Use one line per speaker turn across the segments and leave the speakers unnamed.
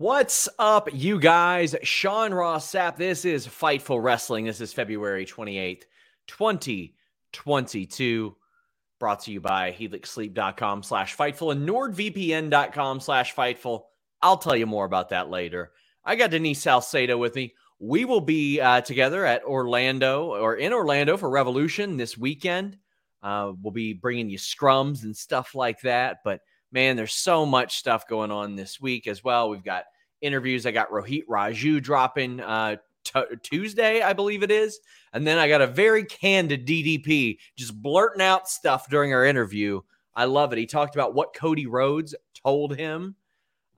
What's up, you guys? Sean Ross Sapp. This is Fightful Wrestling. This is February 28th, 2022. Brought to you by helixsleep.com slash fightful and nordvpn.com slash fightful. I'll tell you more about that later. I got Denise Salcedo with me. We will be uh, together at Orlando or in Orlando for Revolution this weekend. Uh, we'll be bringing you scrums and stuff like that. But man, there's so much stuff going on this week as well. We've got interviews. I got Rohit Raju dropping uh, t- Tuesday, I believe it is. And then I got a very candid DDP just blurting out stuff during our interview. I love it. He talked about what Cody Rhodes told him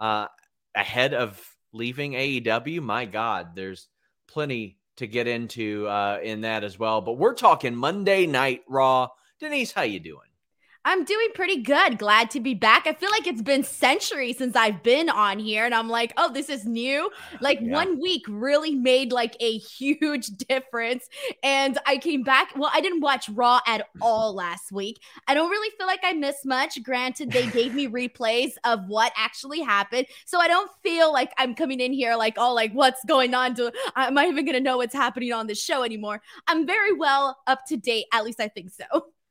uh, ahead of leaving AEW. My God, there's plenty to get into uh, in that as well. But we're talking Monday Night Raw. Denise, how you doing?
I'm doing pretty good. Glad to be back. I feel like it's been centuries since I've been on here and I'm like, "Oh, this is new." Like yeah. one week really made like a huge difference and I came back. Well, I didn't watch Raw at all last week. I don't really feel like I missed much. Granted, they gave me replays of what actually happened. So I don't feel like I'm coming in here like, "Oh, like what's going on to am I even going to know what's happening on the show anymore?" I'm very well up to date. At least I think so.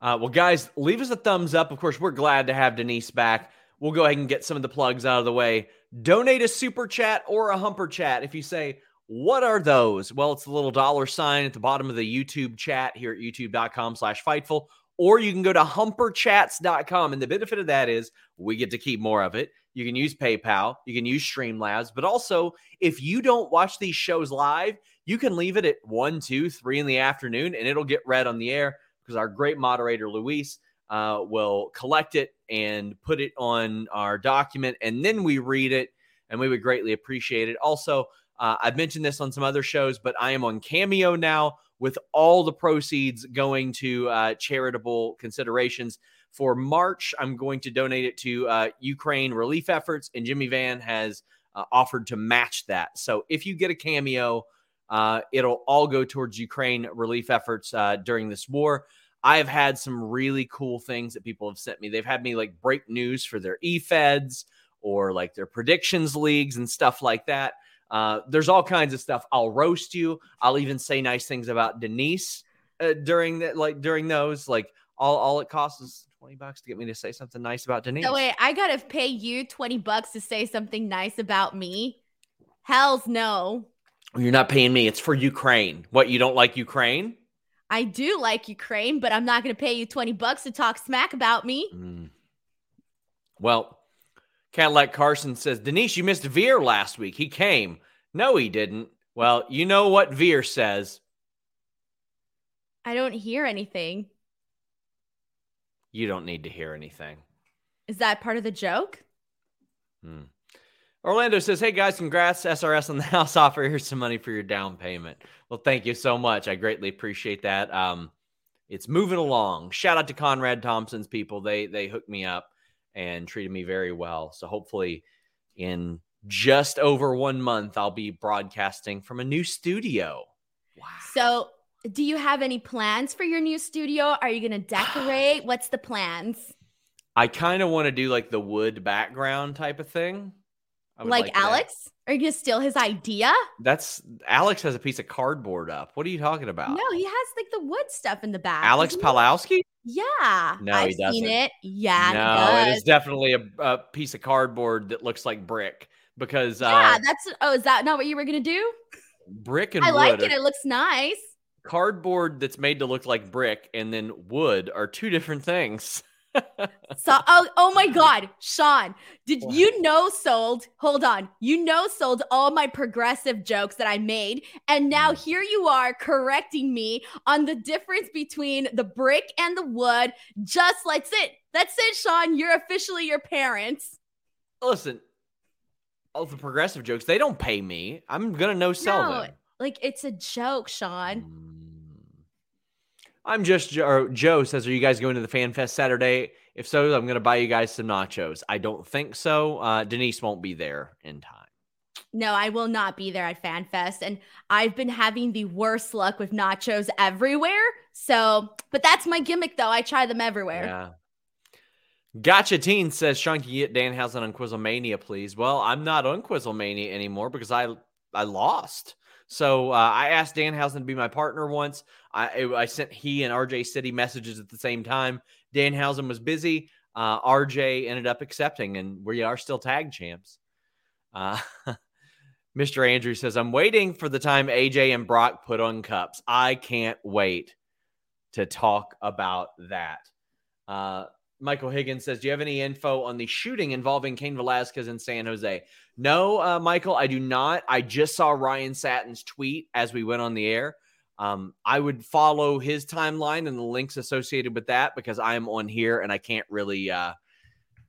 Uh, well, guys, leave us a thumbs up. Of course, we're glad to have Denise back. We'll go ahead and get some of the plugs out of the way. Donate a super chat or a humper chat. If you say, what are those? Well, it's the little dollar sign at the bottom of the YouTube chat here at youtube.com slash fightful. Or you can go to humperchats.com. And the benefit of that is we get to keep more of it. You can use PayPal, you can use Streamlabs, but also if you don't watch these shows live, you can leave it at one, two, three in the afternoon and it'll get read on the air because our great moderator, Luis, uh, will collect it and put it on our document, and then we read it, and we would greatly appreciate it. Also, uh, I've mentioned this on some other shows, but I am on Cameo now with all the proceeds going to uh, charitable considerations. For March, I'm going to donate it to uh, Ukraine relief efforts, and Jimmy Van has uh, offered to match that. So if you get a Cameo, uh, it'll all go towards Ukraine relief efforts uh, during this war. I've had some really cool things that people have sent me. They've had me like break news for their e-feds or like their predictions leagues and stuff like that. Uh, there's all kinds of stuff. I'll roast you. I'll even say nice things about Denise uh, during that, like during those. Like all, all it costs is 20 bucks to get me to say something nice about Denise.
So wait, I gotta pay you 20 bucks to say something nice about me? Hell's no.
You're not paying me. It's for Ukraine. What you don't like Ukraine?
I do like Ukraine, but I'm not going to pay you 20 bucks to talk smack about me.
Mm. Well, Cadillac Carson says, Denise, you missed Veer last week. He came. No, he didn't. Well, you know what Veer says.
I don't hear anything.
You don't need to hear anything.
Is that part of the joke?
Hmm. Orlando says, Hey guys, congrats SRS on the house offer. Here's some money for your down payment. Well, thank you so much. I greatly appreciate that. Um, it's moving along. Shout out to Conrad Thompson's people. They they hooked me up and treated me very well. So hopefully in just over one month, I'll be broadcasting from a new studio.
Wow. So do you have any plans for your new studio? Are you gonna decorate? What's the plans?
I kind of want to do like the wood background type of thing.
Like, like, Alex? That. Are you gonna steal his idea?
That's Alex has a piece of cardboard up. What are you talking about?
No, he has like the wood stuff in the back.
Alex Palowski?
Yeah.
No,
I've
he doesn't.
seen it. Yeah.
No, it is definitely a, a, piece of cardboard that looks like brick because
Yeah,
uh,
that's oh, is that not what you were gonna do?
Brick and
I like
it.
It looks nice.
Cardboard that's made to look like brick and then wood are two different things.
so oh, oh my god sean did what? you know sold hold on you know sold all my progressive jokes that i made and now mm. here you are correcting me on the difference between the brick and the wood just like it that's it sean you're officially your parents
listen all the progressive jokes they don't pay me i'm gonna no sell no, them
like it's a joke sean
mm. I'm just Joe. Joe says, "Are you guys going to the Fan Fest Saturday? If so, I'm going to buy you guys some nachos." I don't think so. Uh, Denise won't be there in time.
No, I will not be there at Fan Fest, and I've been having the worst luck with nachos everywhere. So, but that's my gimmick, though. I try them everywhere.
Yeah. Gotcha Teen says, Sean, can you get Danhausen on Quizzlemania, please? Well, I'm not on Quizzlemania anymore because I I lost. So uh, I asked Danhausen to be my partner once. I I sent he and RJ City messages at the same time. Danhausen was busy. Uh, RJ ended up accepting, and we are still tag champs. Uh, Mr. Andrew says, I'm waiting for the time AJ and Brock put on cups. I can't wait to talk about that. Uh, Michael Higgins says, Do you have any info on the shooting involving Cain Velasquez in San Jose? No, uh, Michael, I do not. I just saw Ryan Satin's tweet as we went on the air. Um, I would follow his timeline and the links associated with that because I am on here and I can't really uh,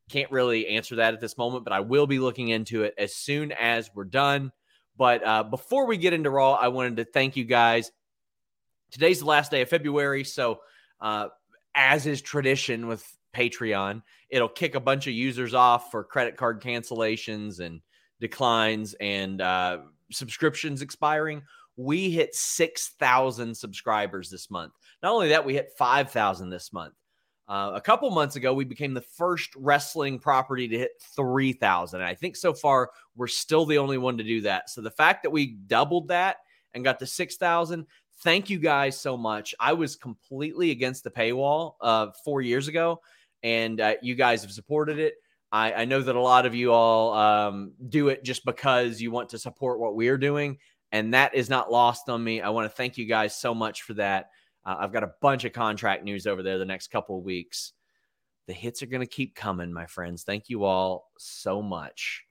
can't really answer that at this moment. But I will be looking into it as soon as we're done. But uh, before we get into Raw, I wanted to thank you guys. Today's the last day of February, so uh, as is tradition with Patreon. It'll kick a bunch of users off for credit card cancellations and declines and uh, subscriptions expiring. We hit 6,000 subscribers this month. Not only that, we hit 5,000 this month. Uh, a couple months ago, we became the first wrestling property to hit 3,000. I think so far, we're still the only one to do that. So the fact that we doubled that and got to 6,000, thank you guys so much. I was completely against the paywall uh, four years ago and uh, you guys have supported it. I, I, know that a lot of you all um, do it just because you want to support what we're doing, and that is not lost on me. I want to thank you guys so much for that. Uh, I've got a bunch of contract news over there the next couple of weeks. The hits are going to keep coming, my friends. Thank you all so much.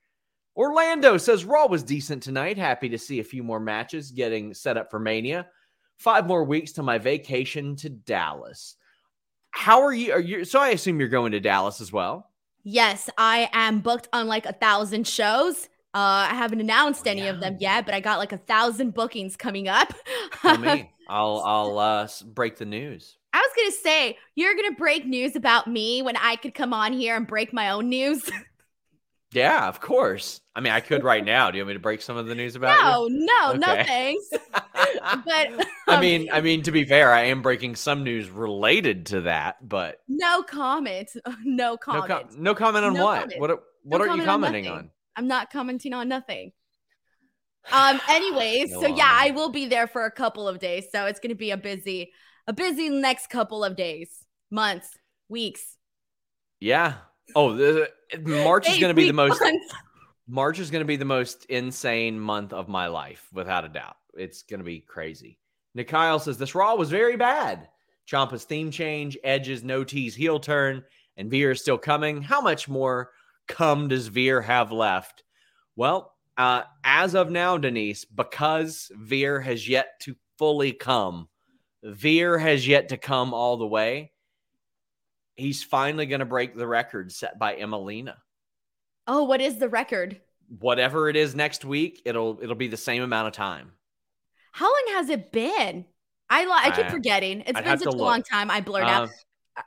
Orlando says Raw was decent tonight. Happy to see a few more matches getting set up for Mania. Five more weeks to my vacation to Dallas. How are you? Are you? So I assume you're going to Dallas as well.
Yes, I am booked on like a thousand shows. Uh, I haven't announced any yeah. of them yet, but I got like a thousand bookings coming up.
Me, I'll I'll uh, break the news.
I was gonna say you're gonna break news about me when I could come on here and break my own news.
Yeah, of course. I mean, I could right now. Do you want me to break some of the news about
no, you? No, okay. no, thanks. but um,
I mean, I mean, to be fair, I am breaking some news related to that, but
no comment. No comment. No, com-
no comment on no what? Comment. What? What no are you commenting on, on,
I'm not commenting on nothing. Um. Anyways, so yeah, I will be there for a couple of days. So it's going to be a busy, a busy next couple of days, months, weeks.
Yeah, Oh, March is going to be the most. March is going to be the most insane month of my life, without a doubt. It's going to be crazy. Kyle says this Raw was very bad. Ciampa's theme change, Edge's no tease heel turn, and Veer is still coming. How much more come does Veer have left? Well, uh, as of now, Denise, because Veer has yet to fully come, Veer has yet to come all the way he's finally going to break the record set by Emmalina.
Oh, what is the record?
Whatever it is next week, it'll it'll be the same amount of time.
How long has it been? I I keep forgetting. It's I'd been such a long time. I blurred out. Uh,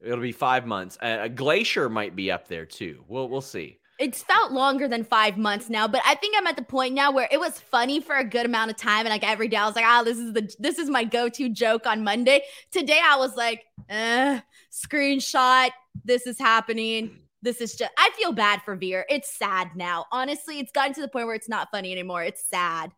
it'll be five months. Uh, Glacier might be up there too. We'll we'll see
it's felt longer than five months now, but I think I'm at the point now where it was funny for a good amount of time. And like every day I was like, oh, this is the this is my go-to joke on Monday. Today I was like, eh, screenshot, this is happening. This is just I feel bad for Veer. It's sad now. Honestly, it's gotten to the point where it's not funny anymore. It's sad.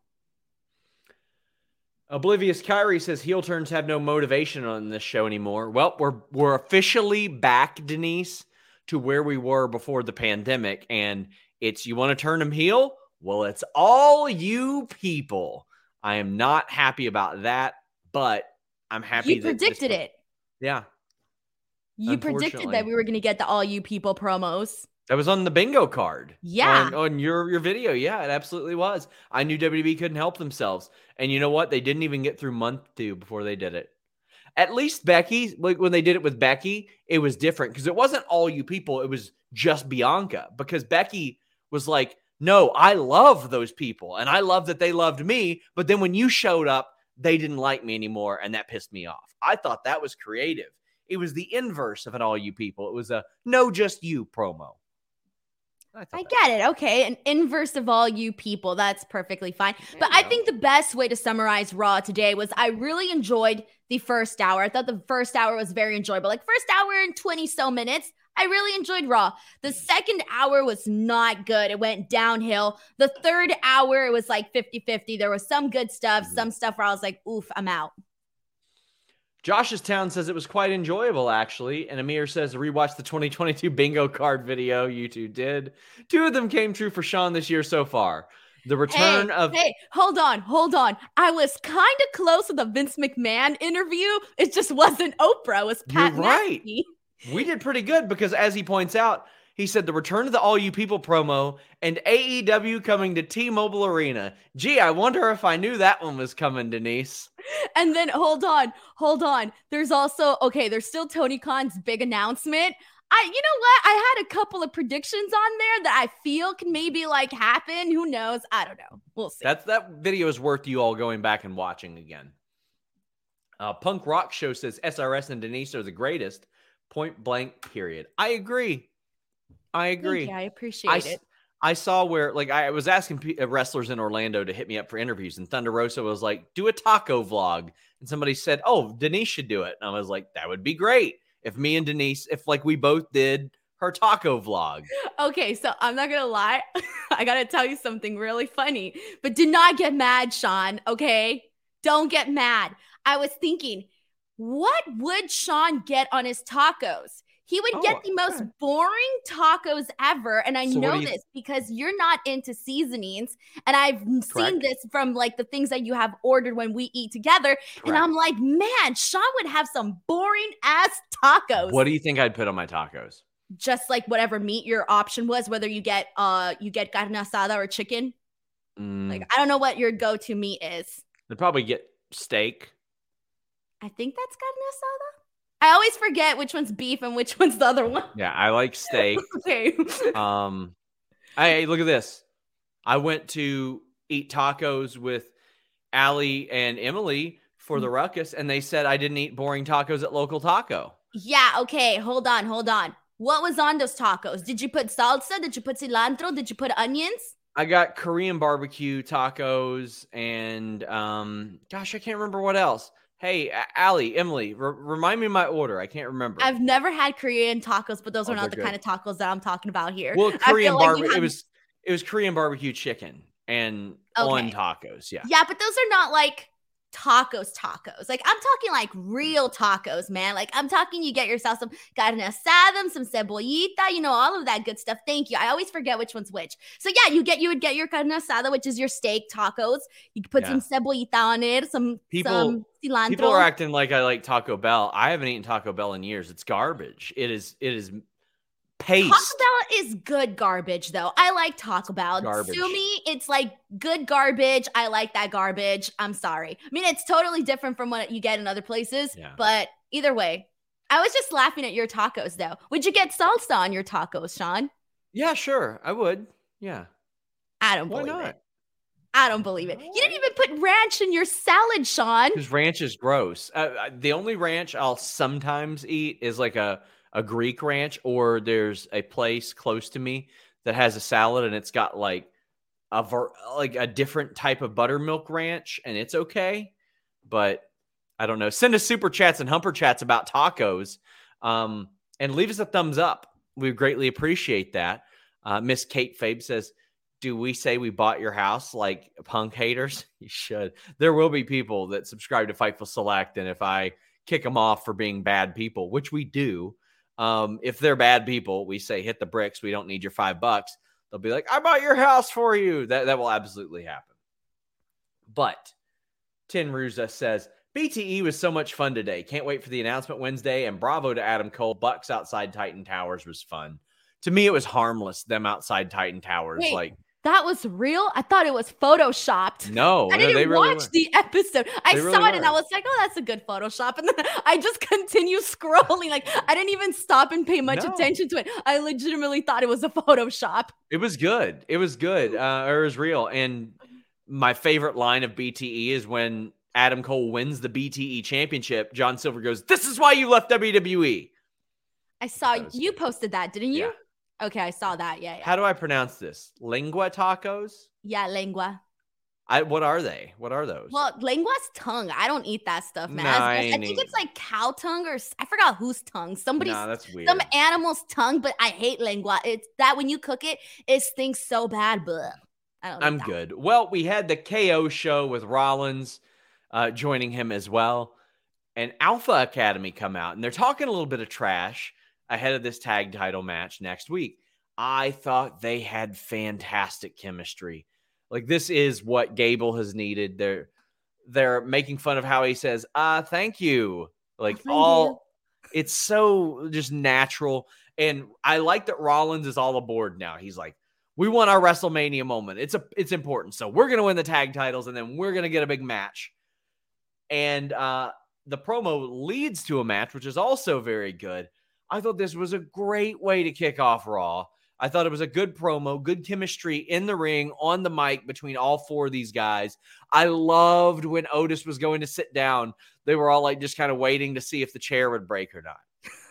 Oblivious Kyrie says heel turns have no motivation on this show anymore. Well, we're we're officially back, Denise to where we were before the pandemic. And it's you want to turn them heel? Well, it's all you people. I am not happy about that, but I'm happy.
You predicted it.
Yeah.
You predicted that we were going to get the all you people promos.
That was on the bingo card.
Yeah.
On, on, your your video. Yeah, it absolutely was. I knew WWE couldn't help themselves. And you know what? They didn't even get through month two before they did it. At least Becky, like when they did it with Becky, it was different because it wasn't all you people, it was just Bianca. Because Becky was like, No, I love those people and I love that they loved me. But then when you showed up, they didn't like me anymore. And that pissed me off. I thought that was creative. It was the inverse of an all you people. It was a no, just you promo.
I, I get it. Okay. An inverse of all you people. That's perfectly fine. But I think the best way to summarize Raw today was I really enjoyed the first hour. I thought the first hour was very enjoyable. Like, first hour and 20 so minutes. I really enjoyed Raw. The second hour was not good. It went downhill. The third hour, it was like 50 50. There was some good stuff, mm-hmm. some stuff where I was like, oof, I'm out.
Josh's Town says it was quite enjoyable, actually. And Amir says, rewatch the 2022 bingo card video you two did. Two of them came true for Sean this year so far. The return
hey,
of.
Hey, hold on, hold on. I was kind of close with the Vince McMahon interview. It just wasn't Oprah. It was Pat You're right.
We did pretty good because, as he points out, he said the return of the All You People promo and AEW coming to T Mobile Arena. Gee, I wonder if I knew that one was coming, Denise.
And then hold on, hold on. There's also, okay, there's still Tony Khan's big announcement. I, you know what? I had a couple of predictions on there that I feel can maybe like happen. Who knows? I don't know. We'll see.
That's that video is worth you all going back and watching again. Uh, Punk Rock Show says SRS and Denise are the greatest. Point blank. Period. I agree. I agree.
Yeah, I appreciate I, it.
I saw where, like, I was asking uh, wrestlers in Orlando to hit me up for interviews, and Thunder Rosa was like, "Do a taco vlog," and somebody said, "Oh, Denise should do it," and I was like, "That would be great if me and Denise, if like we both did her taco vlog."
Okay, so I'm not gonna lie, I gotta tell you something really funny, but do not get mad, Sean. Okay, don't get mad. I was thinking, what would Sean get on his tacos? He would oh, get the most boring tacos ever. And I so know this because you're not into seasonings. And I've Correct. seen this from like the things that you have ordered when we eat together. Correct. And I'm like, man, Sean would have some boring ass tacos.
What do you think I'd put on my tacos?
Just like whatever meat your option was, whether you get uh you get carne asada or chicken. Mm. Like I don't know what your go-to meat is.
They'd probably get steak.
I think that's carne asada. I always forget which one's beef and which one's the other one.
Yeah, I like steak. okay. um, hey, look at this. I went to eat tacos with Allie and Emily for the mm. ruckus, and they said I didn't eat boring tacos at local taco.
Yeah. Okay. Hold on. Hold on. What was on those tacos? Did you put salsa? Did you put cilantro? Did you put onions?
I got Korean barbecue tacos and um, gosh, I can't remember what else. Hey, Allie, Emily, remind me my order. I can't remember.
I've never had Korean tacos, but those oh, are not the good. kind of tacos that I'm talking about here.
Well, Korean barbecue. Like have... It was it was Korean barbecue chicken and okay. on tacos. Yeah.
Yeah, but those are not like tacos tacos. Like i'm talking like real tacos man. Like i'm talking you get yourself some carne asada some cebollita you know all of that good stuff. Thank you. I always forget which one's which. So yeah you get you would get your carne asada which is your steak tacos. You put yeah. some cebollita on it some
people
some cilantro.
people are acting like i like taco bell. I haven't eaten taco bell in years. It's garbage. It is it is paste.
Taco Bell is good garbage, though. I like Taco Bell. Garbage. To me, it's like good garbage. I like that garbage. I'm sorry. I mean, it's totally different from what you get in other places, yeah. but either way, I was just laughing at your tacos, though. Would you get salsa on your tacos, Sean?
Yeah, sure. I would. Yeah.
I don't Why believe not? it. I don't believe it. You didn't even put ranch in your salad, Sean.
Because ranch is gross. Uh, the only ranch I'll sometimes eat is like a a Greek ranch, or there's a place close to me that has a salad and it's got like a ver- like a different type of buttermilk ranch, and it's okay. But I don't know. Send us super chats and humper chats about tacos, um, and leave us a thumbs up. We greatly appreciate that. Uh, Miss Kate Fabe says, "Do we say we bought your house like punk haters? You should. There will be people that subscribe to Fightful Select, and if I kick them off for being bad people, which we do, um, if they're bad people, we say hit the bricks. We don't need your five bucks. They'll be like, I bought your house for you. That that will absolutely happen. But Tin Ruza says BTE was so much fun today. Can't wait for the announcement Wednesday. And bravo to Adam Cole. Bucks outside Titan Towers was fun. To me, it was harmless. Them outside Titan Towers, Wait, like
that was real. I thought it was photoshopped.
No,
I didn't no, really watch were. the episode. I really saw it were. and I was like, "Oh, that's a good Photoshop." And then I just continued scrolling. Like I didn't even stop and pay much no. attention to it. I legitimately thought it was a Photoshop.
It was good. It was good. Uh, it was real. And my favorite line of BTE is when Adam Cole wins the BTE championship. John Silver goes, "This is why you left WWE."
I saw you posted that, didn't you?
Yeah.
Okay, I saw that. Yeah, yeah.
How do I pronounce this? Lengua tacos?
Yeah, lengua.
I what are they? What are those?
Well, lengua's tongue. I don't eat that stuff, man.
Nah,
I,
I
I think it's like cow tongue or I forgot whose tongue. Somebody's
nah, that's weird.
some animal's tongue, but I hate lengua. It's that when you cook it, it stinks so bad. But I don't.
I'm
that.
good. Well, we had the KO show with Rollins uh, joining him as well, and Alpha Academy come out, and they're talking a little bit of trash ahead of this tag title match next week. I thought they had fantastic chemistry. Like this is what Gable has needed. They're they're making fun of how he says, "Ah, thank you." Like
Thank
all, it's so just natural, and I like that Rollins is all aboard now. He's like, we want our WrestleMania moment. It's a it's important. So we're gonna win the tag titles and then we're gonna get a big match. And uh the promo leads to a match, which is also very good. I thought this was a great way to kick off Raw. I thought it was a good promo, good chemistry in the ring, on the mic between all four of these guys. I loved when Otis was going to sit down. They were all like just kind of waiting to see if the chair would break or not.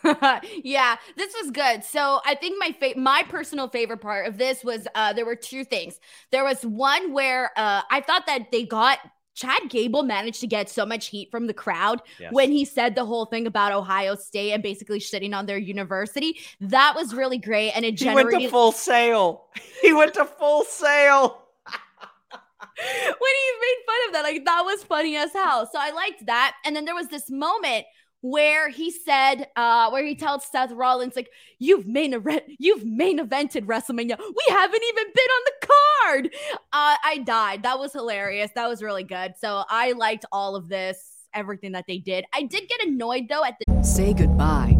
yeah, this was good. So I think my fa- my personal favorite part of this was uh there were two things. There was one where uh I thought that they got Chad Gable managed to get so much heat from the crowd
Yes.
when he said the whole thing about Ohio State and basically shitting on their university. That was really great and it
he went to full sail. He went to full sail.
when he made fun of that, like that was funny as hell. So I liked that. And then there was this moment where he said, uh, where he tells Seth Rollins, like, you've main event, you've main evented WrestleMania. We haven't even been on the card. Uh, I died. That was hilarious. That was really good. So I liked all of this, everything that they did. I did get annoyed though at the
Say goodbye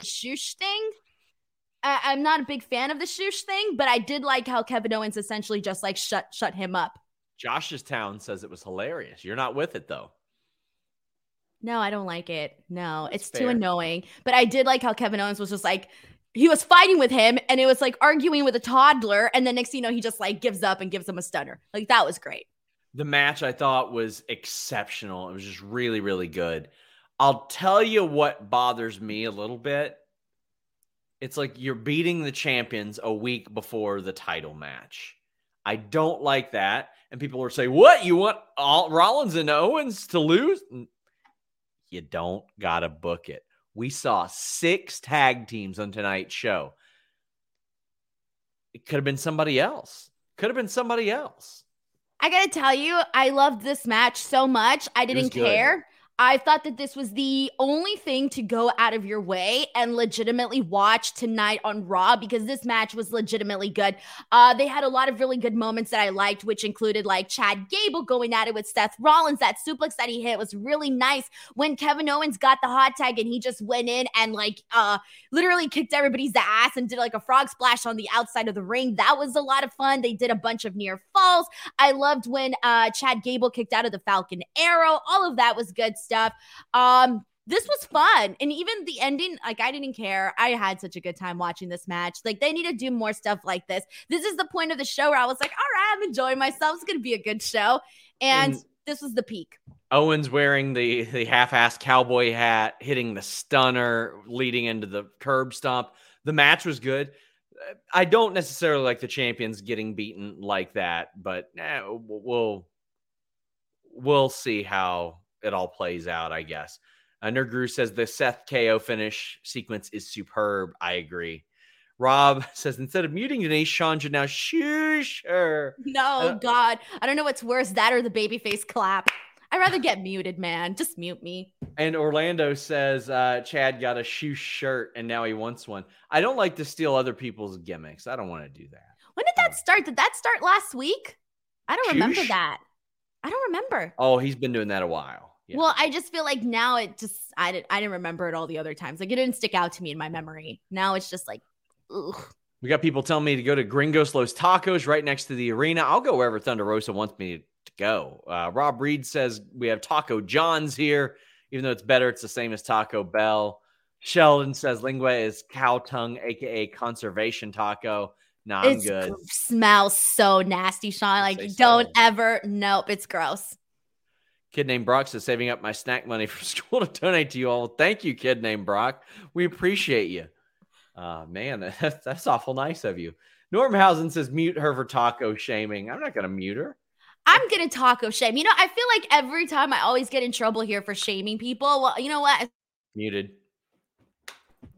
Shoosh thing. I- I'm not a big fan of the shoosh thing, but I did like how Kevin Owens essentially just like shut shut him up.
Josh's town says it was hilarious. You're not with it though.
No, I don't like it. No,
That's
it's too annoying. But I did like how Kevin Owens was just like he was fighting with him and it was like arguing with a toddler and then next thing you know he just like gives up and gives him a stunner. Like that was great.
The match I thought was exceptional. It was just really, really good. I'll tell you what bothers me a little bit. It's like you're beating the champions a week before the title match. I don't like that. And people are saying, What? You want all Rollins and Owens to lose? You don't got to book it. We saw six tag teams on tonight's show. It could have been somebody else. Could have been somebody else.
I gotta tell you, I loved this match so much. I didn't care. I thought that this was the only thing to go out of your way and legitimately watch tonight on Raw because this match was legitimately good. Uh, they had a lot of really good moments that I liked, which included like Chad Gable going at it with Seth Rollins. That suplex that he hit was really nice. When Kevin Owens got the hot tag and he just went in and like uh literally kicked everybody's ass and did like a frog splash on the outside of the ring. That was a lot of fun. They did a bunch of near falls. I loved when uh Chad Gable kicked out of the Falcon Arrow. All of that was good stuff. Um this was fun. And even the ending, like I didn't care. I had such a good time watching this match. Like they need to do more stuff like this. This is the point of the show where I was like, all right, I'm enjoying myself. It's gonna be a good show. And,
And-
this was the peak.
Owens wearing the the half-assed cowboy hat, hitting the stunner, leading into the curb stomp. The match was good. Uh, I don't necessarily like the champions getting beaten like that, but eh, we'll we'll see how it all plays out. I guess. Uh, says the Seth KO finish sequence is superb. I agree. Rob says instead of muting Denise, Sean should now shush her.
No,
Uh,
God. I don't know what's worse, that or the babyface clap. I'd rather get muted, man. Just mute me.
And Orlando says uh, Chad got a shoe shirt and now he wants one. I don't like to steal other people's gimmicks. I don't want to do that.
When did that start? Did that start last week? I don't remember that. I don't remember.
Oh, he's been doing that a while. Yeah.
Well, I just feel like now it just I didn't I didn't remember it all the other times. Like it didn't stick out to me in my memory. Now it's just like ugh.
we got people telling me to go to Gringos Los Tacos right next to the arena. I'll go wherever Thunder Rosa wants me to go. Uh, Rob Reed says we have Taco John's here, even though it's better, it's the same as Taco Bell. Sheldon says lingua is cow tongue, aka conservation taco. Nah, I'm
It's
good.
smells so nasty, Sean. Like don't
so.
ever nope, it's gross.
Kid named Brock says saving up my snack money from school to donate to you all. Thank you, kid named Brock. We appreciate you. Uh, man, that's, that's awful nice of you. Normhausen says mute her for taco shaming. I'm not going to mute her.
I'm gonna taco shame. You know, I feel like every time I always get in trouble here for shaming people. Well, you know what?
Muted.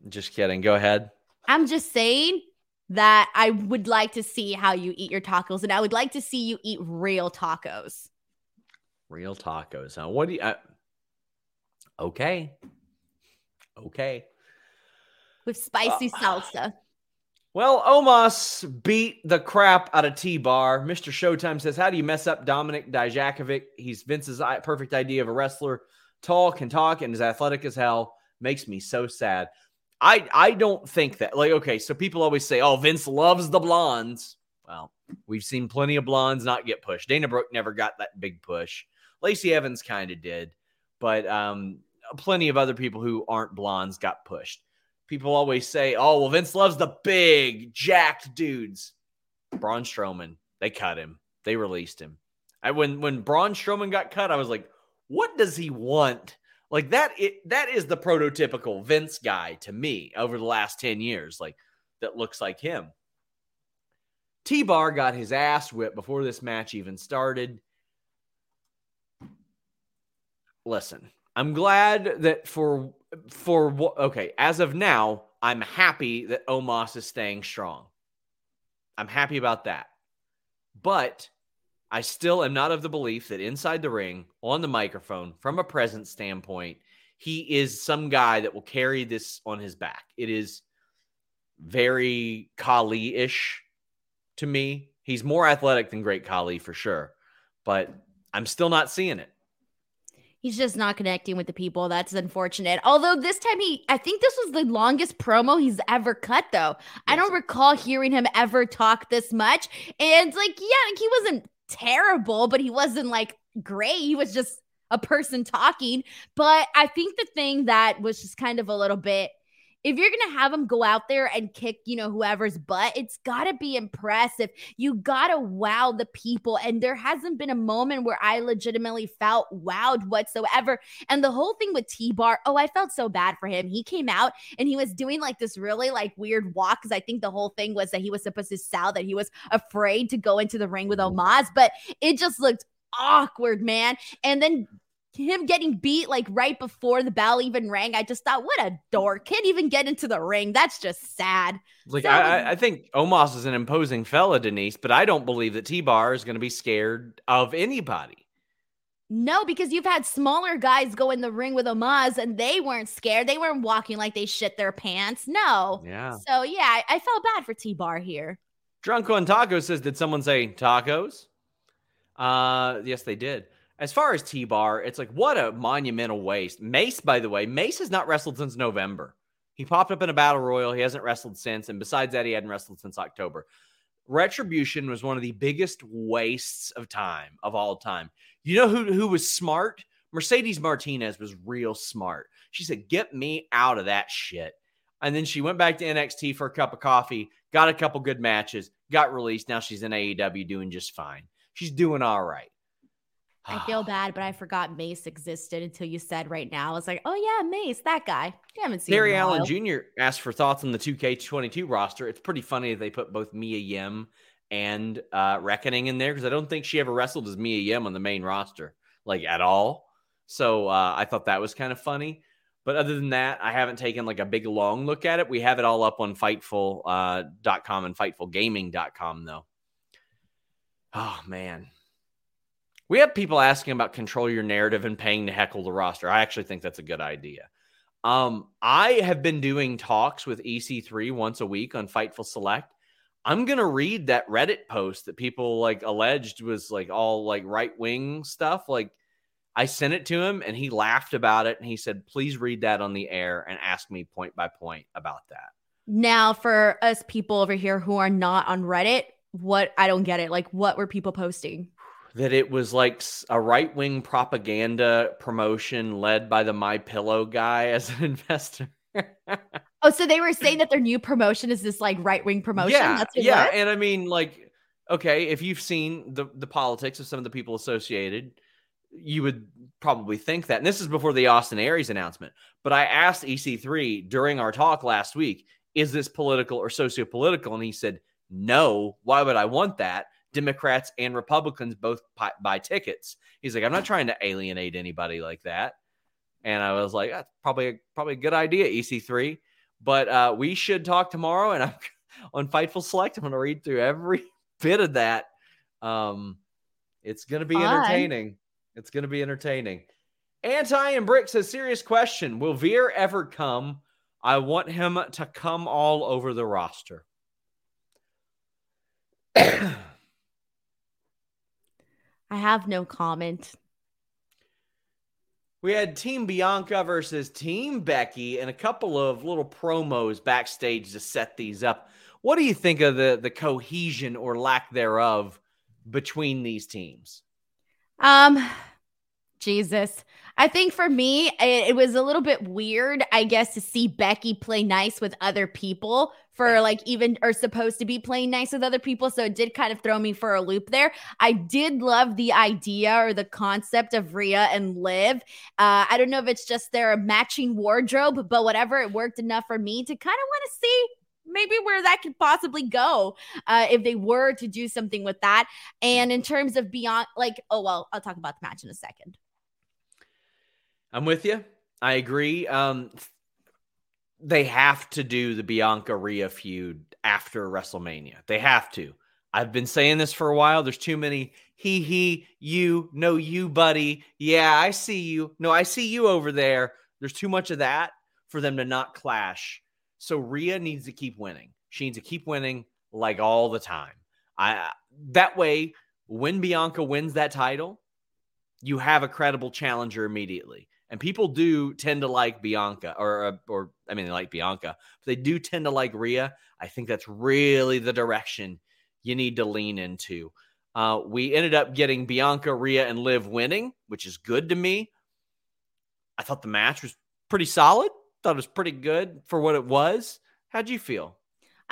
Just kidding. Go ahead.
I'm just saying that I would like to see how you eat your tacos, and I would like to see you eat real tacos.
Real tacos. Huh? What do you? I, okay. Okay.
with spicy
Uh,
salsa.
Well, Omos beat the crap out of T Bar. Mr. Showtime says, How do you mess up Dominik Dijakovic? He's Vince's perfect idea of a wrestler. Tall, can talk, and is athletic as hell. Makes me so sad. I I don't think that. Like, okay, so people always say, Oh, Vince loves the blondes. Well, we've seen plenty of blondes not get pushed. Dana Brooke never got that big push. Lacey Evans kind of did, but um, plenty of other people who aren't blondes got pushed people always say, "Oh, well, Vince loves the big, jacked dudes." Braun Strowman, they cut him. They released him. I when when Braun Strowman got cut, I was like, "What does he want?" Like that. It that is the prototypical Vince guy to me over the last ten years. Like that looks like him. T Bar got his ass whipped before this match even started. Listen, I'm glad that for for what okay, as of now, I'm happy that Omos is staying strong. I'm happy about that. But I still am not of the belief that inside the ring, on the microphone, from a presence standpoint, he is some guy that will carry this on his back. It is very Khali ish to me. He's more athletic than Great Khali for sure, but I'm still not seeing it.
He's just not connecting with the people. That's unfortunate. Although this time he, I think this was the longest promo he's ever cut, though. I don't recall hearing him ever talk this much. And like, yeah, like he wasn't terrible, but he wasn't like great. He was just a person talking. But I think the thing that was just kind of a little bit if you're gonna have him go out there and kick, you know, whoever's butt, it's gotta be impressive. You gotta wow the people. And there hasn't been a moment where I legitimately felt wowed whatsoever. And the whole thing with T Bar, oh, I felt so bad for him. He came out and he was doing like this really like weird walk because I think the whole thing was that he was supposed to sell that he was afraid to go into the ring with Omos, but it just looked awkward, man. And then him getting beat like right before the bell even rang, I just thought, what a dork. Can't even get into the ring. That's just sad.
Like
So-
I, I- I think Omos is an imposing fella, Denise, but I don't believe that T Bar is going to be scared of anybody.
No, because you've had smaller guys go in the ring with Omos and they weren't scared. They weren't walking like they shit their pants. No.
Yeah.
So yeah, I, I felt bad for T Bar here.
Drunk on Tacos says, "Did someone say tacos?" Uh, yes, they did. As far as T Bar, it's like what a monumental waste. Mace, by the way, Mace has not wrestled since November. He popped up in a battle royal. He hasn't wrestled since, and besides that, he hadn't wrestled since October. Retribution was one of the biggest wastes of time of all time. You know who who was smart? Mercedes Martinez was real smart. She said, "Get me out of that shit." And then she went back to NXT for a cup of coffee, got a couple good matches, got released. Now she's in AEW doing just fine. She's doing all right.
I feel bad, but I forgot Mace existed until you said right now. I was like, oh yeah, Mace, that guy. I haven't seen
Barry
him
Allen. Jr. asked for thoughts on the 2K22 roster. It's pretty funny that they put both Mia Yim and uh, Reckoning in there because I don't think she ever wrestled as Mia Yim on the main roster, like at all. So uh, I thought that was kind of funny. But other than that, I haven't taken like a big long look at it. We have it all up on Fightful.com uh, and FightfulGaming.com, though. Oh, man. We have people asking about control your narrative and paying to heckle the roster. I actually think that's a good idea. Um, I have been doing talks with EC3 once a week on Fightful Select. I'm gonna read that Reddit post that people like alleged was like all like right wing stuff. Like I sent it to him and he laughed about it and he said, please read that on the air and ask me point by point about that.
Now, for us people over here who are not on Reddit, what I don't get it. Like, what were people posting?
That it was like a right wing propaganda promotion led by the My Pillow guy as an investor.
oh, so they were saying that their new promotion is this like right wing promotion.
Yeah, yeah, and I mean, like, okay, if you've seen the the politics of some of the people associated, you would probably think that. And this is before the Austin Aries announcement. But I asked EC3 during our talk last week, is this political or socio-political? And he said, no. Why would I want that? Democrats and Republicans both buy tickets. He's like, I'm not trying to alienate anybody like that. And I was like, that's probably a, probably a good idea, EC3. But uh, we should talk tomorrow. And I'm on Fightful Select. I'm going to read through every bit of that. Um, it's going to be entertaining. It's going to be entertaining. Anti and Brick says, serious question. Will Veer ever come? I want him to come all over the roster.
I have no comment.
We had Team Bianca versus Team Becky and a couple of little promos backstage to set these up. What do you think of the the cohesion or lack thereof between these teams?
Um Jesus. I think for me, it, it, was a little bit weird, I guess, to see Becky play nice with other people for like even are supposed to be playing nice with other people. So it did kind of throw me for a loop there. I did love the idea or the concept of Rhea and Liv. Uh, I don't know if it's just their matching wardrobe, but whatever, it worked enough for me to kind of want to see maybe where that could possibly go uh, if they were to do something with that. And in terms of beyond, like, oh, well, I'll talk about the match in a second.
I'm with you. I agree. Um, they have to do the Bianca Rhea feud after WrestleMania. They have to. I've been saying this for a while. There's too many he, he, you, no, you, buddy. Yeah, I see you. No, I see you over there. There's too much of that for them to not clash. So Rhea needs to keep winning. She needs to keep winning like all the time. I that way, when Bianca wins that title, you have a credible challenger immediately. And people do tend to like Bianca, or uh, or I mean, they like Bianca, but they do tend to like Rhea. I think that's really the direction you need to lean into. Uh, we ended up getting Bianca, Rhea, and Liv winning, which is good to me. I thought the match was pretty solid. Thought it was pretty good for what it was. How'd you feel?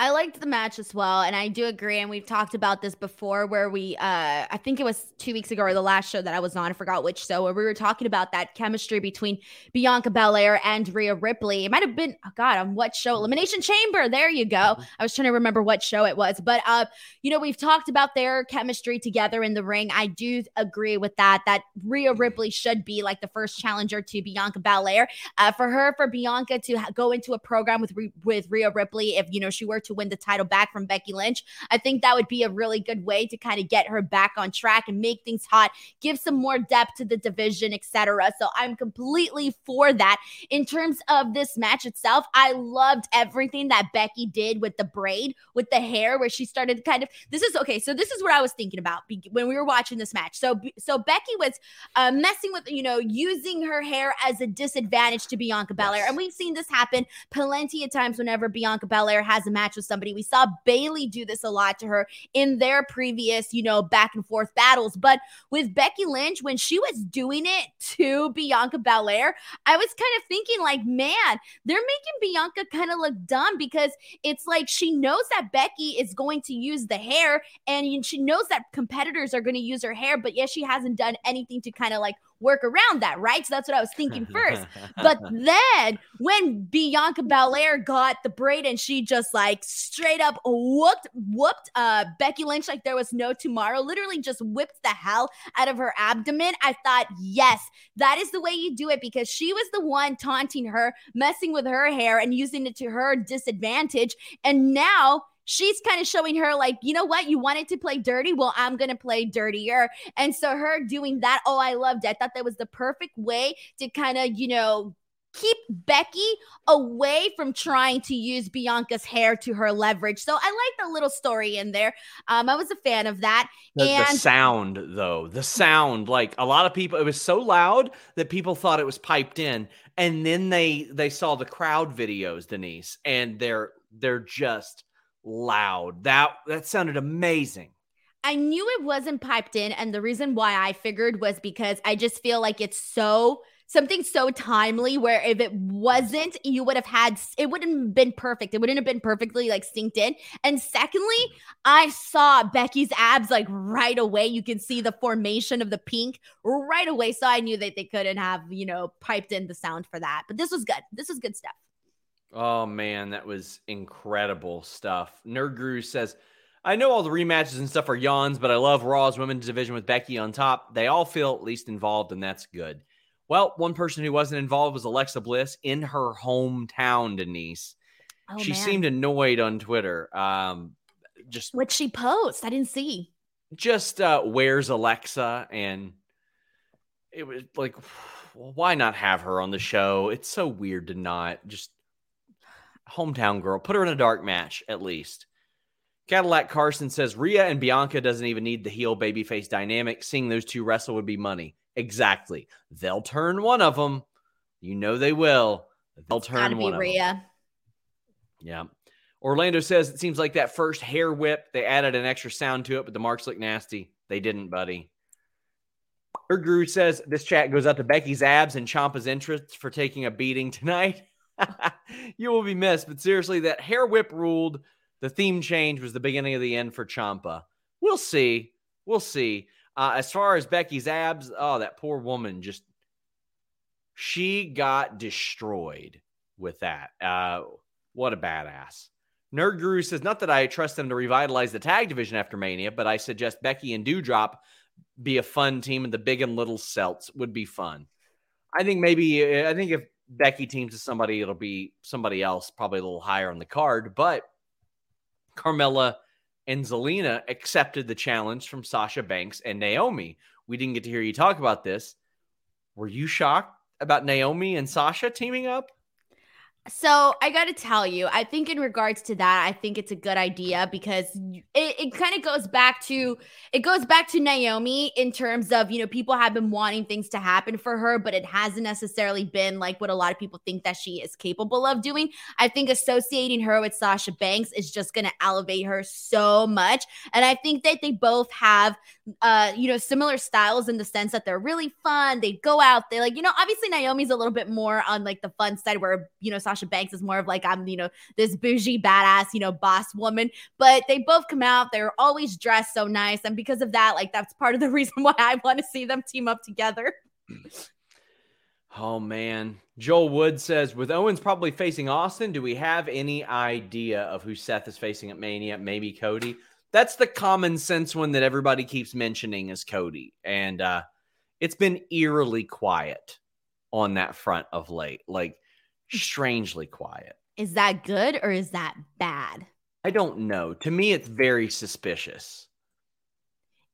I liked the match as well, and I do agree. And we've talked about this before, where we, uh, I think it was two weeks ago or the last show that I was on. I forgot which show, where we were talking about that chemistry between Bianca Belair and Rhea Ripley. It might have been, oh God, on what show? Elimination Chamber. There you go. Mm-hmm. I was trying to remember what show it was, but uh, you know, we've talked about their chemistry together in the ring. I do agree with that. That Rhea Ripley should be like the first challenger to Bianca Belair. Uh, for her, for Bianca to go into a program with with Rhea Ripley, if you know she were to win the title back from Becky Lynch. I think that would be a really good way to kind of get her back on track and make things hot, give some more depth to the division, etc. So I'm completely for that. In terms of this match itself, I loved everything that Becky did with the braid, with the hair, where she started kind of. This is okay. So this is what I was thinking about when we were watching this match. So so Becky was uh, messing with you know using her hair as a disadvantage to Bianca Belair, and we've seen this happen plenty of times whenever Bianca Belair has a match with somebody. We saw Bayley do this a lot to her in their previous, you know, back and forth battles. But with Becky Lynch, when she was doing it to Bianca Belair, I was kind of thinking, like, man, they're making Bianca kind of look dumb because it's like she knows that Becky is going to use the hair and she knows that competitors are going to use her hair, but yet she hasn't done anything to kind of like work around that, right? So that's what I was thinking first. but then when Bianca Belair got the braid and she just like straight up whooped whooped uh Becky Lynch like there was no tomorrow, literally just whipped the hell out of her abdomen. I thought, yes, that is the way you do it because she was the one taunting her, messing with her hair and using it to her disadvantage. And now she's kind of showing her like you know what? You wanted to play dirty? Well i'm gonna play dirtier. And so her doing that oh i loved it. I thought that was the perfect way to kind of you know keep Becky away from trying to use Bianca's hair to her leverage. So I like the little story in there. Um, I was a fan of that.
The,
and
the sound, though, the sound, like a lot of people, it was so loud that people thought it was piped in, and then they they saw the crowd videos, Denise, and they're they're just loud. That that sounded amazing.
I knew it wasn't piped in. And the reason why I figured was because I just feel like it's so something so timely where if it wasn't, you would have had it wouldn't have been perfect. It wouldn't have been perfectly like synced in. And secondly, I saw Becky's abs like right away. You can see the formation of the pink right away. So I knew that they couldn't have, you know, piped in the sound for that. But this was good. This was good stuff.
Oh man, that was incredible stuff. Nerd Guru says, I know all the rematches and stuff are yawns, but I love Raw's women's division with Becky on top. They all feel at least involved, and that's good. Well, one person who wasn't involved was Alexa Bliss in her hometown, Denise.
Oh,
she
man.
seemed annoyed on Twitter. Um, just
what she post. I didn't see.
just uh, where's Alexa? And it was like, why not have her on the show? It's so weird to not just hometown girl. Put her in a dark match at least. Cadillac Carson says Rhea and Bianca doesn't even need the heel babyface dynamic. Seeing those two wrestle would be money. Exactly. They'll turn one of them. You know they will. They'll
It's
turn one of them.
Rhea.
Yeah. Orlando says it seems like that first hair whip, they added an extra sound to it, but the marks look nasty. They didn't, buddy. Her guru says this chat goes out to Becky's abs and Ciampa's interest for taking a beating tonight. you will be missed, but seriously, that hair whip ruled. The theme change was the beginning of the end for Ciampa. We'll see. We'll see. Uh, as far as Becky's abs, oh, that poor woman just she got destroyed with that. Uh, what a badass. Nerd Guru says, not that I trust them to revitalize the tag division after Mania, but I suggest Becky and Doudrop be a fun team, and the big and little Celts would be fun. I think maybe, I think if Becky teams with somebody, it'll be somebody else, probably a little higher on the card. But Carmella and Zelina accepted the challenge from Sasha Banks and Naomi. We didn't get to hear you talk about this. Were you shocked about Naomi and Sasha teaming up?
So I got to tell you, I think in regards to that, I think it's a good idea because it, it kind of goes back to it goes back to Naomi in terms of you know people have been wanting things to happen for her, but it hasn't necessarily been like what a lot of people think that she is capable of doing. I think associating her with Sasha Banks is just going to elevate her so much, and I think that they both have uh you know similar styles in the sense that they're really fun. They go out, they like you know obviously Naomi's a little bit more on like the fun side where you know Sasha Banks is more of like I'm, you know, this bougie badass, you know, boss woman. But they both come out. They're always dressed so nice, and because of that, like that's part of the reason why I want to see them team up together.
Oh man. Joel Wood says, with Owens probably facing Austin, do we have any idea of who Seth is facing at Mania? Maybe Cody. That's the common sense one that everybody keeps mentioning is Cody. And uh it's been eerily quiet on that front of late. Like strangely quiet.
Is that good or is that bad?
I don't know. To me, it's very suspicious.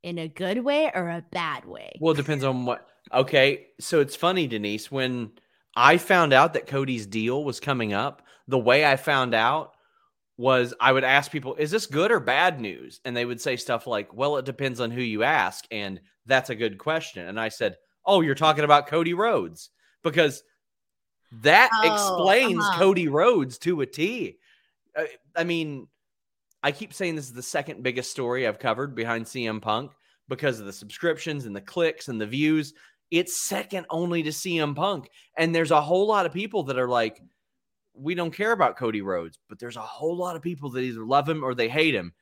In a good way or a bad way?
Well, it depends on what. Okay, so it's funny, Denise. When I found out that Cody's deal was coming up, the way I found out was I would ask people, "Is this good or bad news?" And they would say stuff like, "Well, it depends on who you ask," and that's a good question. And I said, "Oh, you're talking about Cody Rhodes because that
Oh,
explains
uh-huh.
Cody Rhodes to a T." Uh, I mean, I keep saying this is the second biggest story I've covered behind CM Punk because of the subscriptions and the clicks and the views. It's second only to CM Punk. And there's a whole lot of people that are like, we don't care about Cody Rhodes, but there's a whole lot of people that either love him or they hate him.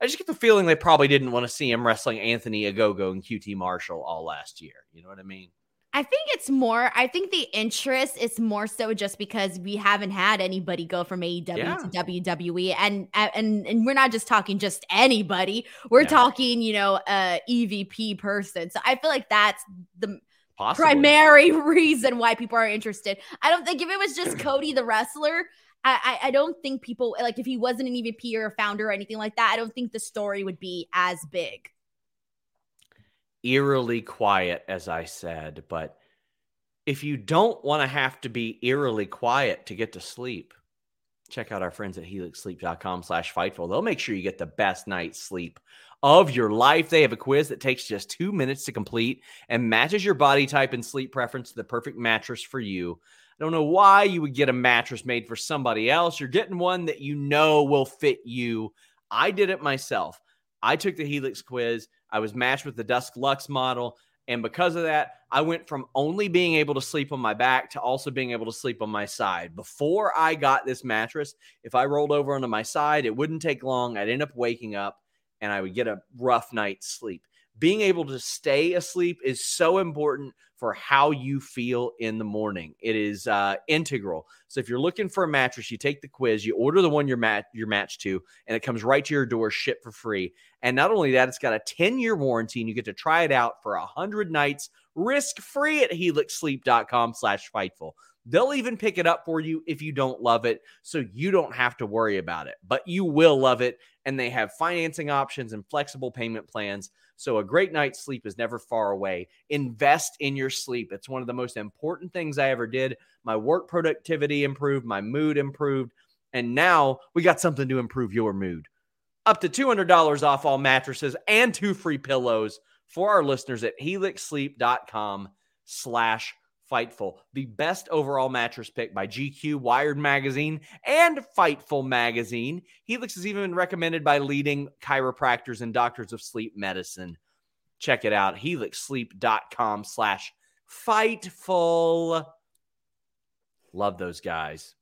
I just get the feeling they probably didn't want to see him wrestling Anthony Ogogo and QT Marshall all last year. You know what I mean?
I think it's more, I think the interest is more so just because we haven't had anybody go from AEW
Yeah.
to WWE. And and and we're not just talking just anybody. We're
Yeah.
talking, you know, a EVP person. So I feel like that's the
Possibly.
primary reason why people are interested. I don't think if it was just Cody the wrestler, I, I I don't think people like if he wasn't an EVP or a founder or anything like that, I don't think the story would be as big.
eerily quiet, as I said. But if you don't want to have to be eerily quiet to get to sleep, check out our friends at helixsleep.com slash fightful. They'll make sure you get the best night's sleep of your life. They have a quiz that takes just two minutes to complete and matches your body type and sleep preference to the perfect mattress for you. I don't know why you would get a mattress made for somebody else. You're getting one that you know will fit you. I did it myself. I took the Helix quiz. I was matched with the Dusk Luxe model. And because of that, I went from only being able to sleep on my back to also being able to sleep on my side. Before I got this mattress, if I rolled over onto my side, it wouldn't take long. I'd end up waking up and I would get a rough night's sleep. Being able to stay asleep is so important for how you feel in the morning. It is uh, integral. So if you're looking for a mattress, you take the quiz, you order the one you're, mat- you're matched to, and it comes right to your door, shipped for free. And not only that, it's got a 10 year warranty and you get to try it out for 100 nights risk free at helixsleep.com slash fightful. They'll even pick it up for you if you don't love it, so you don't have to worry about it. But you will love it, and they have financing options and flexible payment plans. So a great night's sleep is never far away. Invest in your sleep. It's one of the most important things I ever did. My work productivity improved, my mood improved, and now we got something to improve your mood. Up to $200 off all mattresses and two free pillows for our listeners at helixsleep.com slash Fightful, the best overall mattress pick by GQ, Wired Magazine, and Fightful Magazine. Helix has even been recommended by leading chiropractors and doctors of sleep medicine. Check it out, helixsleep.com slash Fightful. Love those guys.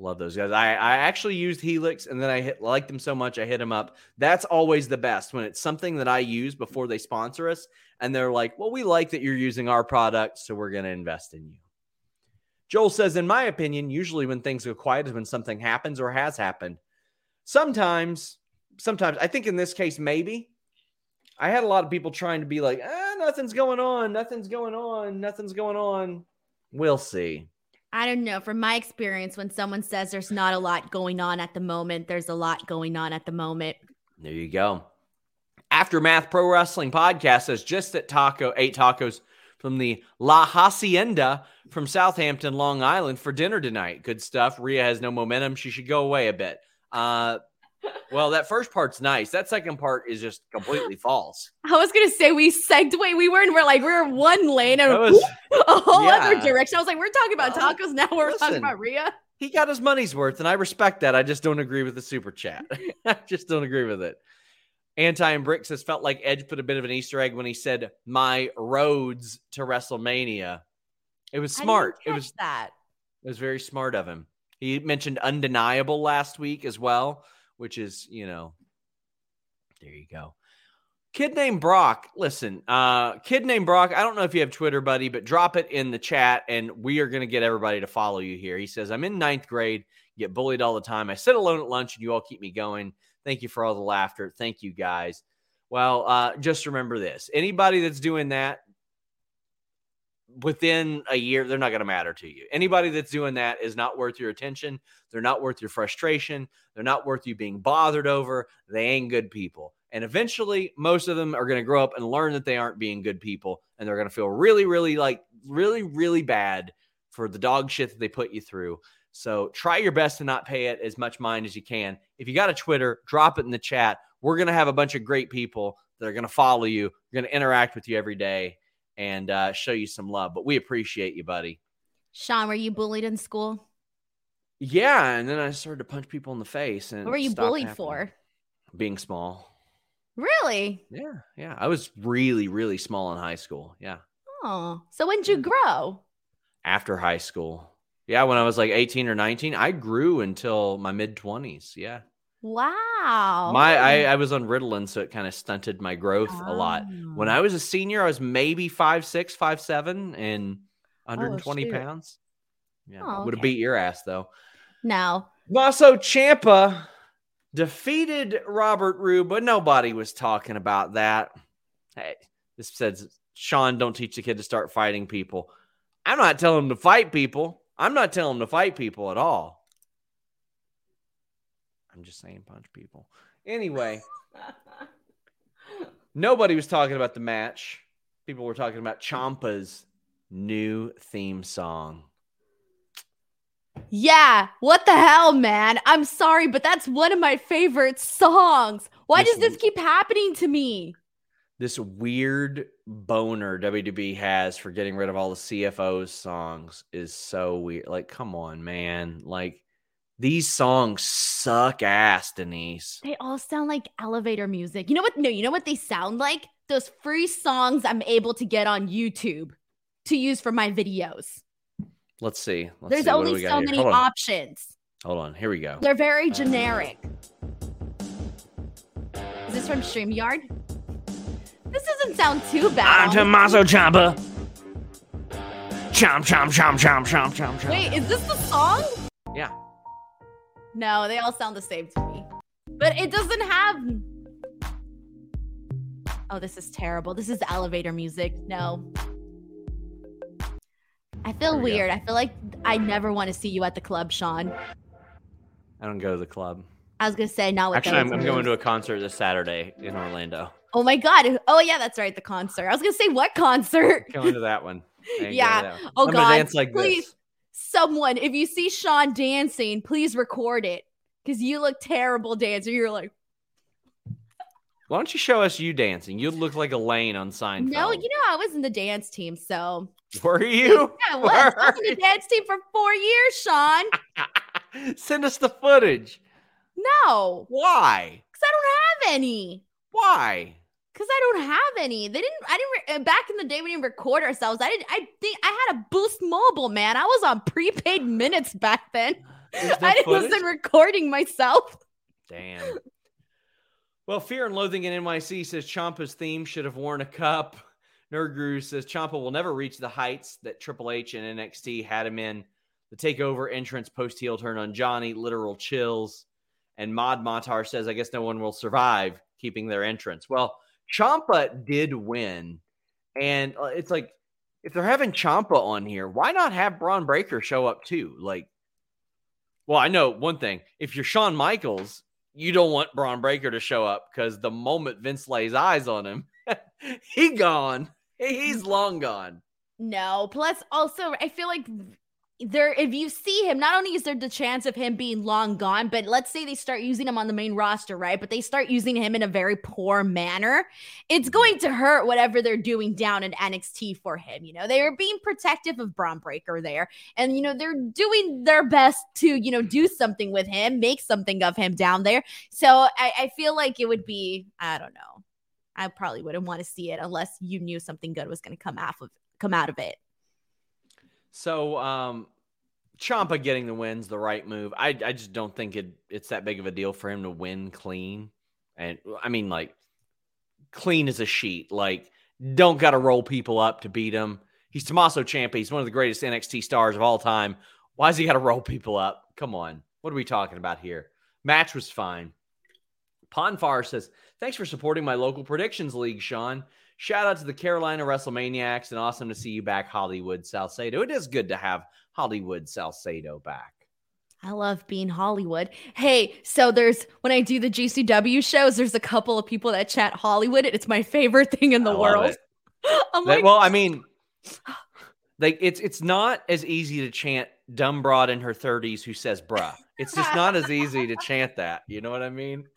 Love those guys. I, I actually used Helix and then I hit, liked them so much I hit them up. That's always the best when it's something that I use before they sponsor us and they're like, "Well, we like that you're using our product, so we're going to invest in you." Joel says, "In my opinion, usually when things go quiet is when something happens or has happened. Sometimes, sometimes I think in this case maybe I had a lot of people trying to be like, "Ah, nothing's going on, nothing's going on, nothing's going on." We'll see.
I don't know. From my experience, when someone says there's not a lot going on at the moment, there's a lot going on at the moment.
There you go. Aftermath Pro Wrestling Podcast says just at taco, eight tacos from the La Hacienda from Southampton, Long Island for dinner tonight. Good stuff. Rhea has no momentum. She should go away a bit. Uh, well, that first part's nice. That second part is just completely false.
I was gonna say we segued. We were in. We're like we're one lane and
was-
a whole other direction. I was like, we're talking about
Well,
tacos now. We're talking about Rhea.
he got his money's worth, and I respect that. I just don't agree with the super chat. I just don't agree with it. Anti and Brick has felt like Edge put a bit of an Easter egg when he said my roads to WrestleMania. It was smart. It was
that.
it was very smart of him. He mentioned undeniable last week as well, which is, you know, there you go. Kid named Brock. Listen, uh, kid named Brock. I don't know if you have Twitter, buddy, but drop it in the chat and we are going to get everybody to follow you here. He says, I'm in ninth grade, get bullied all the time. I sit alone at lunch and you all keep me going. Thank you for all the laughter. Thank you guys. Well, uh, just remember this anybody that's doing that within a year, they're not going to matter to you. Anybody that's doing that is not worth your attention. They're not worth your frustration. They're not worth you being bothered over. They ain't good people. And eventually, most of them are going to grow up and learn that they aren't being good people. And they're going to feel really, really like, really, really bad for the dog shit that they put you through. So try your best to not pay it as much mind as you can. If you got a Twitter, drop it in the chat. We're going to have a bunch of great people that are going to follow you, going to interact with you every day and uh, show you some love. But we appreciate you, buddy.
Sean, were you bullied in school?
Yeah, and then I started to punch people in the face. And
What were you bullied
happening.
for?
Being small.
Really?
Yeah, yeah. I was really, really small in high school. Yeah,
Oh, so when did you grow?
after high school. Yeah, when I was like 18 or 19, I grew until my mid 20s. Yeah.
Wow.
My I, I was on Ritalin, so it kind of stunted my growth a lot. When
Oh.
I was a senior, I was maybe five six, five seven, and 120
shoot.
pounds. Yeah,
Oh,
would have
okay.
beat your ass though.
No.
Maso Ciampa defeated Robert Roode, but nobody was talking about that. Hey, this says Sean, don't teach the kid to start fighting people. I'm not telling him to fight people. I'm not telling him to fight people at all. I'm just saying punch people. Anyway, nobody was talking about the match. People were talking about Ciampa's new theme song.
Yeah, what the hell, man? I'm sorry, but that's one of my favorite songs. Why
This
does this keep happening to me?
this weird boner WWE has for getting rid of all the CFO's songs is so weird. Like, come on, man. Like, these songs suck ass, Denise.
They all sound like elevator music. You know what? No, you know what they sound like? Those free songs I'm able to get on YouTube to use for my videos.
Let's see. Let's
There's
see.
Only so
here?
many
Hold
options.
Hold on. Here we go.
They're very generic. Is this from StreamYard? This doesn't sound too bad. honestly.
Tommaso Ciampa. Chomp, chomp, chomp, chomp, chomp, chomp, chomp.
Wait, is this the song?
Yeah.
No, they all sound the same to me. But it doesn't have. Oh, this is terrible. This is elevator music. No. I feel
we go.
weird. I feel like I never want to see you at the club, Sean.
I don't go to the club.
I was gonna say not with
Actually, I'm, I'm going to a concert this Saturday in Orlando.
Oh my god. Oh yeah, that's right. The concert. I was gonna say what concert?
Going to that one. I ain't going to
Yeah.
that one.
Oh
I'm
god.
dance like
please,
this.
Someone, if you see Sean dancing, please record it because you look terrible dancing. You're like,
Why don't you show us you dancing? You look like Elaine on Seinfeld.
no, you know I was in the dance team, so
Were you?
Yeah, I was. I was in the dance team for four years, Sean.
Send us the footage.
No,
Why?
because I don't have any.
Why?
Because I don't have any. They didn't. I didn't. Re- uh, back in the day we didn't record ourselves, I didn't. I think I had a Boost Mobile, man. I was on prepaid minutes back then. I wasn't recording myself.
Damn. Well, Fear and Loathing in NYC says Ciampa's theme should have worn a cup. Nerd Guru says Champa will never reach the heights that Triple H and NXT had him in. The takeover entrance post heel turn on Johnny, literal chills. And Mod Matar says, I guess no one will survive keeping their entrance. Well, Ciampa did win. And uh, it's like, if they're having Ciampa on here, why not have Bron Breakker show up too? Like, well, I know one thing. If you're Shawn Michaels, you don't want Bron Breakker to show up because the moment Vince lays eyes on him, he gone. He's long gone.
No. Plus, also, I feel like there, if you see him, not only is there the chance of him being long gone, but let's say they start using him on the main roster, right? But they start using him in a very poor manner. It's going to hurt whatever they're doing down in NXT for him. You know, they are being protective of Bron Breakker there, and you know they're doing their best to you know do something with him, make something of him down there. So I, I feel like it would be, I don't know. I probably wouldn't want to see it unless you knew something good was going to come out of come out of it.
So, um, Ciampa getting the win's the right move. I, I just don't think it, it's that big of a deal for him to win clean. And I mean, like, clean as a sheet. Like, don't got to roll people up to beat him. He's Tommaso Ciampa. He's one of the greatest NXT stars of all time. Why's he got to roll people up? Come on. What are we talking about here? Match was fine. Ponfar says, Thanks for supporting my local predictions league, Sean. Shout out to the Carolina WrestleManiacs and awesome to see you back, Hollywood Salcedo. It is good to have Hollywood Salcedo back.
I love being Hollywood. Hey, so there's when I do the GCW shows, there's a couple of people that chat Hollywood, it's my favorite thing in the world. I'm like,
well, I mean, like it's it's not as easy to chant dumb broad in her 30s who says bruh. It's just not as easy to chant that. You know what I mean?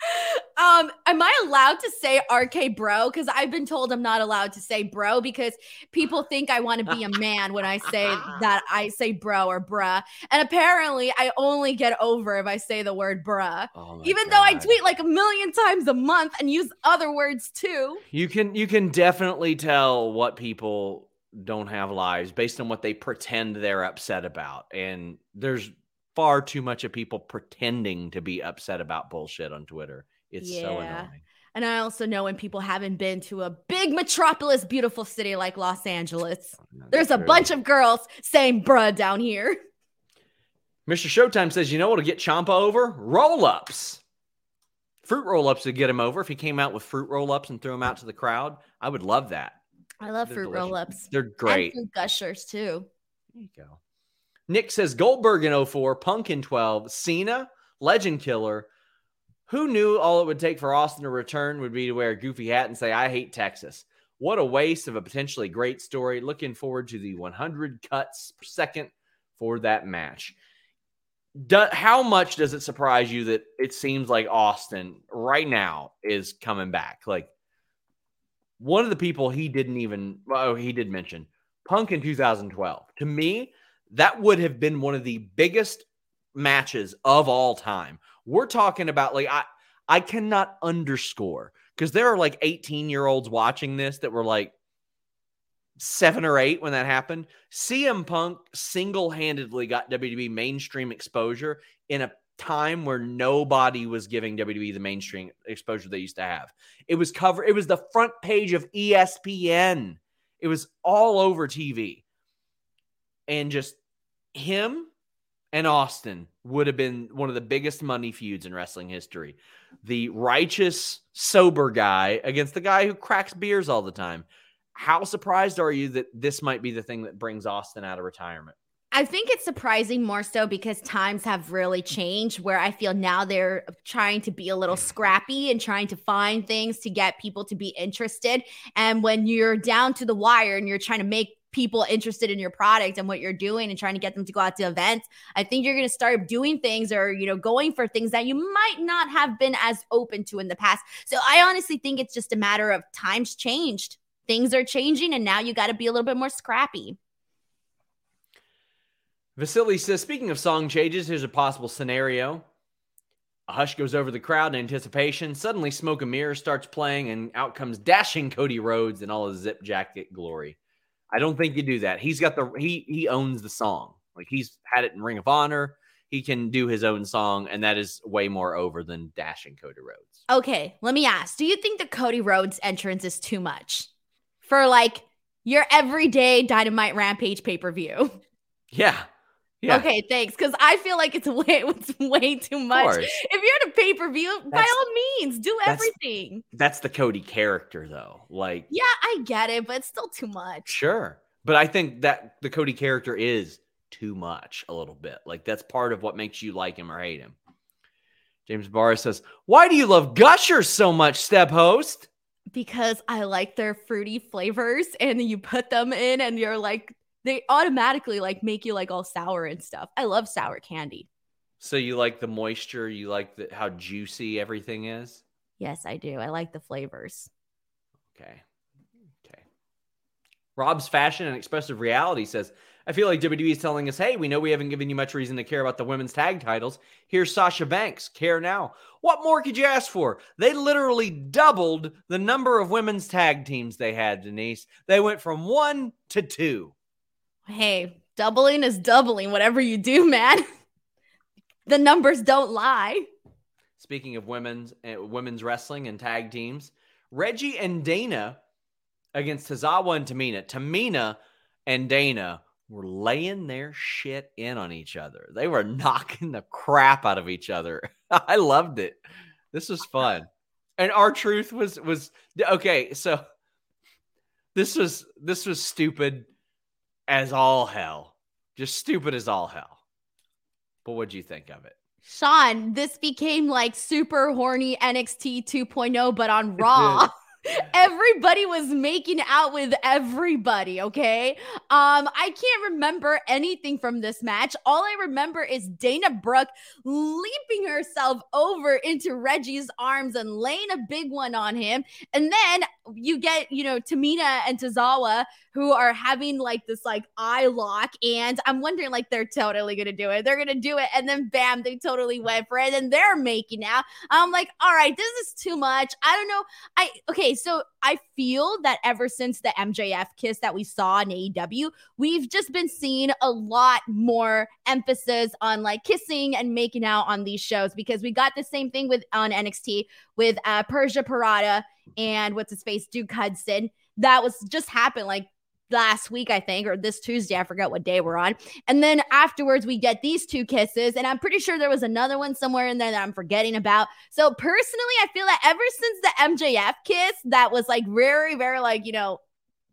um, am I allowed to say RK bro? Because I've been told I'm not allowed to say bro because people think I want to be a man when I say that I say bro or bruh. And apparently I only get over if I say the word bruh.
Oh
Even though I tweet like a million times a month and use other words too.
You can you can definitely tell what people don't have lives based on what they pretend they're upset about. And there's far too much of people pretending to be upset about bullshit on Twitter. It's yeah. so annoying.
And I also know when people haven't been to a big metropolis, beautiful city like Los Angeles, oh, there's a true. bunch of girls saying bruh down here.
Mr. Showtime says, you know what'll get Ciampa over? Roll ups. Fruit roll ups would get him over if he came out with fruit roll ups and threw them out to the crowd. I would love that.
I love They're fruit roll ups.
They're great.
And gushers too.
There you go. Nick says Goldberg in 04, Punk in 12, Cena, Legend Killer. Who knew all it would take for Austin to return would be to wear a goofy hat and say, I hate Texas. What a waste of a potentially great story. Looking forward to the 100 cuts per second for that match. Do, how much does it surprise you that it seems like Austin right now is coming back? Like one of the people he didn't even, oh, he did mention Punk in 2012. To me, that would have been one of the biggest matches of all time. We're talking about like I I cannot underscore because there are like 18 year olds watching this that were like seven or eight when that happened. CM Punk single handedly got WWE mainstream exposure in a time where nobody was giving WWE the mainstream exposure they used to have. It was cover. It was the front page of ESPN. It was all over TV, and just him and Austin would have been one of the biggest money feuds in wrestling history. The righteous, sober guy against the guy who cracks beers all the time. How surprised are you that this might be the thing that brings Austin out of retirement?
I think it's surprising more so because times have really changed where I feel now they're trying to be a little scrappy and trying to find things to get people to be interested. And when you're down to the wire and you're trying to make people interested in your product and what you're doing and trying to get them to go out to events i think you're going to start doing things or you know going for things that you might not have been as open to in the past so i honestly think it's just a matter of times changed things are changing and now you got to be a little bit more scrappy
vasily says speaking of song changes here's a possible scenario a hush goes over the crowd in anticipation. Suddenly, Smoke and Mirror starts playing, and out comes dashing Cody Rhodes in all his zip jacket glory. I don't think you do that. He's got the he he owns the song. Like he's had it in Ring of Honor. He can do his own song, and that is way more over than dashing Cody Rhodes.
Okay, let me ask: Do you think the Cody Rhodes entrance is too much for like your everyday Dynamite Rampage pay per view?
Yeah, yeah.
Okay, thanks. Because I feel like it's way it's way too much. If you're at a pay per view, by all means, do
that's,
everything.
That's the Cody character, though. Like,
yeah, I get it, but it's still too much.
Sure, but I think that the Cody character is too much a little bit. Like that's part of what makes you like him or hate him. James Barr says, "Why do you love Gushers so much, Step Host?"
Because I like their fruity flavors, and you put them in, and you're like they automatically like make you like all sour and stuff. I love sour candy.
So you like the moisture, you like the, how juicy everything is?
Yes, I do. I like the flavors.
Okay. Okay. Rob's Fashion and Expressive Reality says, I feel like WWE is telling us, hey, we know we haven't given you much reason to care about the women's tag titles. Here's Sasha Banks. Care now. What more could you ask for? They literally doubled the number of women's tag teams they had, Denise. They went from one to two
hey, doubling is doubling, whatever you do, man. the numbers don't lie.
Speaking of women's uh, women's wrestling and tag teams, Reggie and Dana against Tozawa and Tamina. Tamina and Dana were laying their shit in on each other. They were knocking the crap out of each other. I loved it. This was fun. And R-Truth was was okay, so this was this was stupid as all hell. Just stupid as all hell. But what'd you think of it?
Sean, this became like super horny NXT 2.0, but on Raw. everybody was making out with everybody okay um i can't remember anything from this match all i remember is dana brooke leaping herself over into reggie's arms and laying a big one on him and then you get, you know, Tamina and Tozawa who are having like this like eye lock. And I'm wondering, like, they're totally gonna do it. They're gonna do it. And then bam, they totally went for it. And they're making out. I'm like, all right, this is too much. I don't know. I okay, so I feel that ever since the MJF kiss that we saw in AEW, we've just been seeing a lot more emphasis on like kissing and making out on these shows because we got the same thing with on NXT with uh, Persia Pirotta and what's his face Duke Hudson. That was just happened like last week, I think, or this Tuesday. I forgot what day we're on. And then afterwards, we get these two kisses. And I'm pretty sure there was another one somewhere in there that I'm forgetting about. So personally, I feel that ever since the MJF kiss, that was like very, very like, you know,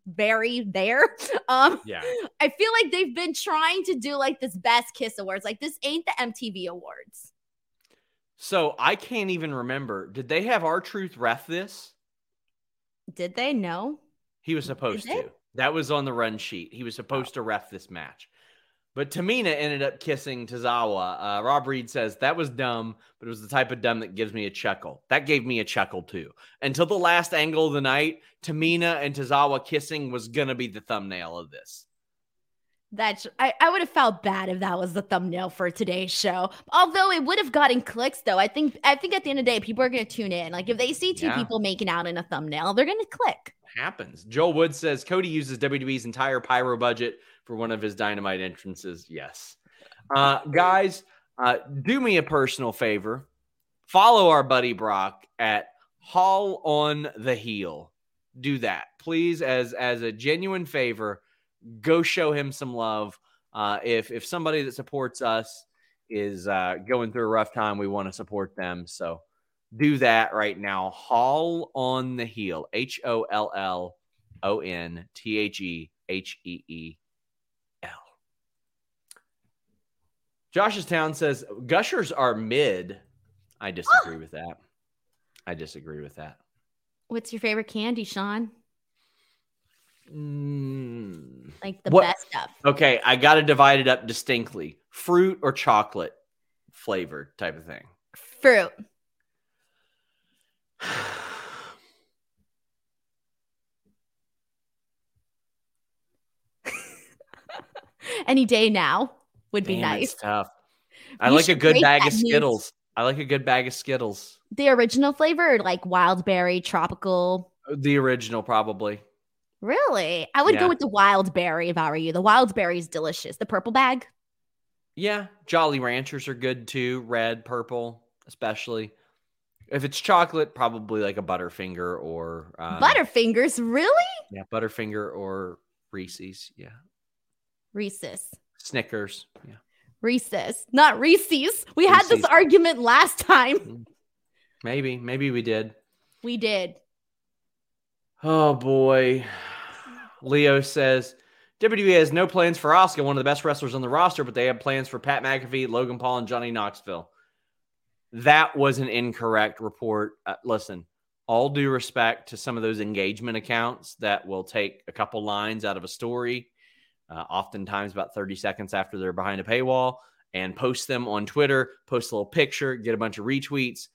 very there. Um,
Yeah.
I feel like they've been trying to do like this best kiss awards. Like this ain't the MTV awards.
So I can't even remember. Did they have R-Truth ref this?
Did they know?
He was supposed
they?
to. That was on the run sheet. He was supposed to ref this match. But Tamina ended up kissing Tozawa. Uh, Rob Reed says that was dumb, but it was the type of dumb that gives me a chuckle. That gave me a chuckle too. Until the last angle of the night, Tamina and Tozawa kissing was gonna be the thumbnail of this.
That's I, I would have felt bad if that was the thumbnail for today's show. Although it would have gotten clicks though. I think I think at the end of the day, people are gonna tune in. Like if they see two
Yeah.
people making out in a thumbnail, they're gonna click.
Happens. Joel Wood says Cody uses WWE's entire pyro budget for one of his dynamite entrances. Yes. Uh, guys, uh, do me a personal favor. Follow our buddy Brock at Hall on the Heel. Do that, please, as as a genuine favor. Go show him some love. Uh, if if somebody that supports us is uh, going through a rough time, we want to support them. So do that right now. Hall on the heel. H O L L O N T H E H E E L. Josh's Town says gushers are mid. I disagree with that. I disagree with that.
What's your favorite candy, Sean?
Mm.
Like the
What-
best stuff.
Okay, I got to divide it up distinctly fruit or chocolate flavored type of thing.
Fruit. Any day now would be nice.
Tough. I
You
like a good bag of
news.
Skittles. I like a good bag of Skittles.
The original flavor, or like wild berry, tropical.
The original, probably.
Really? I would
Yeah.
go with the wild berry if I were you. The wild berry is delicious. The purple bag.
Yeah, Jolly Ranchers are good too. Red, purple, especially. If it's chocolate, probably like a Butterfinger or um,
Butterfingers, really?
Yeah, Butterfinger or Reese's. Yeah,
Reese's.
Snickers. Yeah,
Reese's, not Reese's. We had this argument last time.
maybe, maybe we did.
We did.
Oh boy, Leo says WWE has no plans for Oscar, one of the best wrestlers on the roster, but they have plans for Pat McAfee, Logan Paul, and Johnny Knoxville. That was an incorrect report. Uh, listen, all due respect to some of those engagement accounts that will take a couple lines out of a story, uh, oftentimes about 30 seconds after they're behind a paywall, and post them on Twitter, post a little picture, get a bunch of retweets.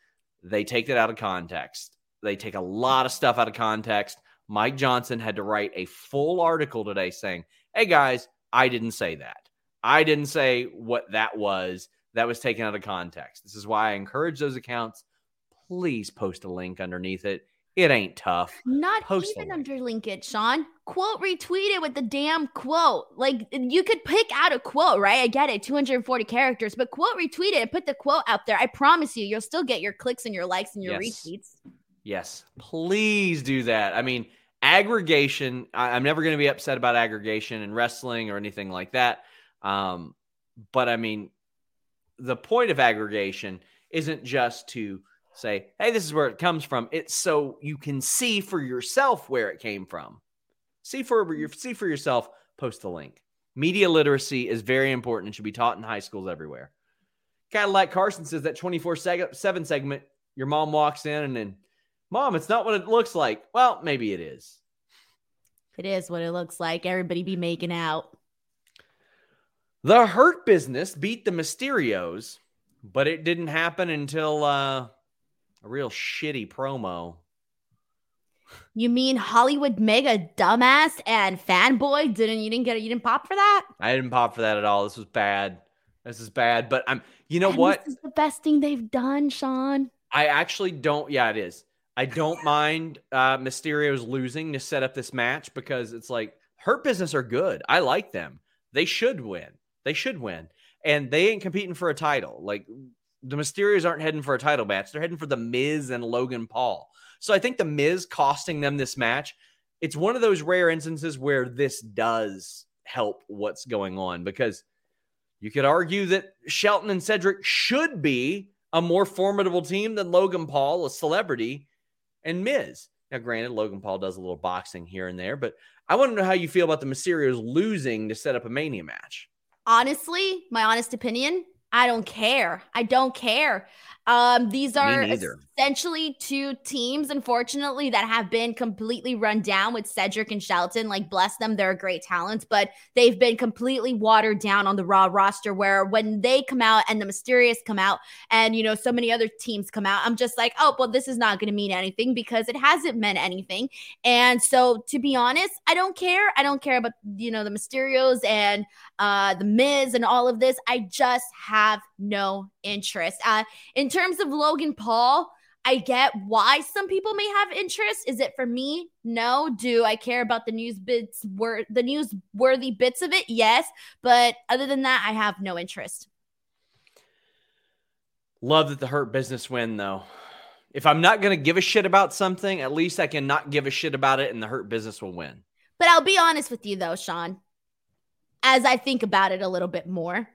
They take that out of context. They take a lot of stuff out of context. Mike Johnson had to write a full article today saying, Hey guys, I didn't say that. I didn't say what that was. That was taken out of context. This is why I encourage those accounts. Please post a link underneath it. It ain't tough.
Not
Post
even
link.
underlink it, Sean. Quote retweet it with the damn quote. Like you could pick out a quote, right? I get it, 240 characters, but quote retweet it and put the quote out there. I promise you, you'll still get your clicks and your likes and your
Yes.
retweets.
Yes, please do that. I mean, aggregation, I, I'm never going to be upset about aggregation and wrestling or anything like that. Um, but I mean, the point of aggregation isn't just to say, hey, this is where it comes from. It's so you can see for yourself where it came from. See for your see for yourself, post the link. Media literacy is very important and should be taught in high schools everywhere. Cadillac Carson says that 24 7 segment, your mom walks in and then, Mom, it's not what it looks like. Well, maybe it is.
It is what it looks like. Everybody be making out.
The Hurt Business beat the Mysterios, but it didn't happen until uh, a real shitty promo.
You mean Hollywood mega dumbass and fanboy? Didn't you didn't get it? You didn't pop for that?
I didn't pop for that at all. This was bad. This is bad. But I'm. You know
And
what?
This is the best thing they've done, Sean.
I actually don't. Yeah, it is. I don't mind uh, Mysterio's losing to set up this match because it's like Hurt Business are good. I like them. They should win. They should win, and they ain't competing for a title. Like the Mysterios aren't heading for a title match. They're heading for the Miz and Logan Paul. So I think the Miz costing them this match. It's one of those rare instances where this does help what's going on because you could argue that Shelton and Cedric should be a more formidable team than Logan Paul, a celebrity, and Miz. Now, granted, Logan Paul does a little boxing here and there, but I want to know how you feel about the Mysterios losing to set up a Mania match.
Honestly, my honest opinion, I don't care. I don't care. Um, these are essentially two teams, unfortunately, that have been completely run down with Cedric and Shelton. Like, bless them, they're great talents, but they've been completely watered down on the Raw roster. Where when they come out and the Mysterios come out, and you know, so many other teams come out, I'm just like, oh, well, this is not going to mean anything because it hasn't meant anything. And so, to be honest, I don't care. I don't care about you know the Mysterios and uh, the Miz and all of this. I just have no interest. Uh, in terms of Logan Paul, I get why some people may have interest. Is it for me? No. Do I care about the news bits, wor- the newsworthy bits of it? Yes. But other than that, I have no interest.
Love that the Hurt Business win, though. If I'm not to give a shit about something, at least I can not give a shit about it and the Hurt Business will win.
But I'll be honest with you, though, Sean, as I think about it a little bit more.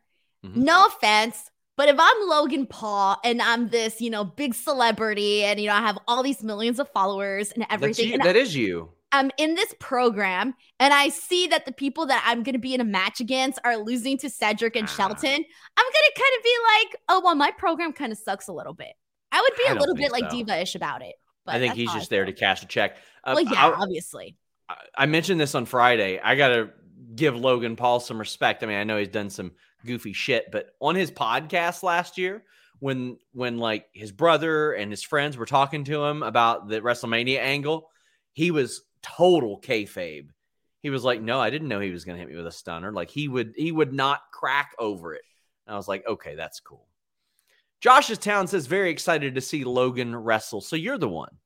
Mhm.
No offense, but if I'm Logan Paul and I'm this, you know, big celebrity and, you know, I have all these millions of followers and everything,
you,
and
that is you.
I'm in this program and I see that the people that I'm going to be in a match against are losing to Cedric and
Ah.
Shelton, I'm going to kind of be like, oh, well, my program kind of sucks a little bit. I would be
I
a little bit like diva ish about it. But
I think he's just there to cash a check. Uh,
Well, yeah,
I-
obviously.
I- I mentioned this on Friday. I got to give Logan Paul some respect. I mean, I know he's done some goofy shit, but on his podcast last year, when when like his brother and his friends were talking to him about the WrestleMania angle, he was total kayfabe. He was like, "No, I didn't know he was going to hit me with a stunner." Like he would he would not crack over it. And I was like, "Okay, that's cool." Josh's town says very excited to see Logan wrestle. So you're the one.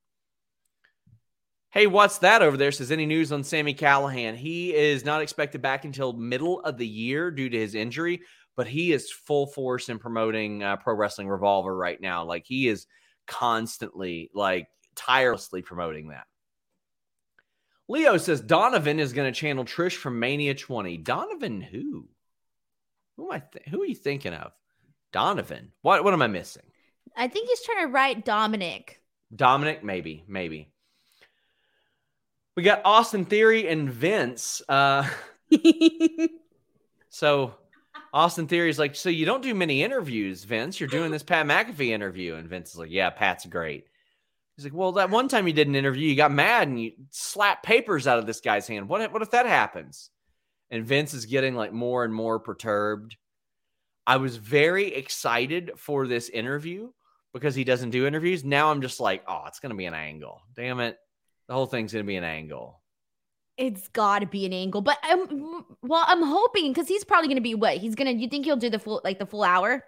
Hey, what's that over there? Says any news on Sami Callihan? He is not expected back until middle of the year due to his injury, but he is full force in promoting uh, Pro Wrestling Revolver right now. Like he is constantly, like tirelessly promoting that. Leo says Donovan is going to channel Trish from Mania 20. Donovan, who? Who am I? Th- who are you thinking of? Donovan. What? What am I missing?
I think he's trying to write Dominic.
Dominic, maybe, maybe. We got Austin Theory and Vince. Uh, so Austin Theory is like, so you don't do many interviews, Vince. You're doing this Pat McAfee interview, and Vince is like, yeah, Pat's great. He's like, well, that one time you did an interview, you got mad and you slapped papers out of this guy's hand. What? if- What if that happens? And Vince is getting like more and more perturbed. I was very excited for this interview because he doesn't do interviews. Now I'm just like, oh, it's going to be an angle. Damn it. The whole thing's going to be an angle.
It's got to be an angle, but I'm well, I'm hoping because he's probably going to be what he's going to. You think he'll do the full like the full hour?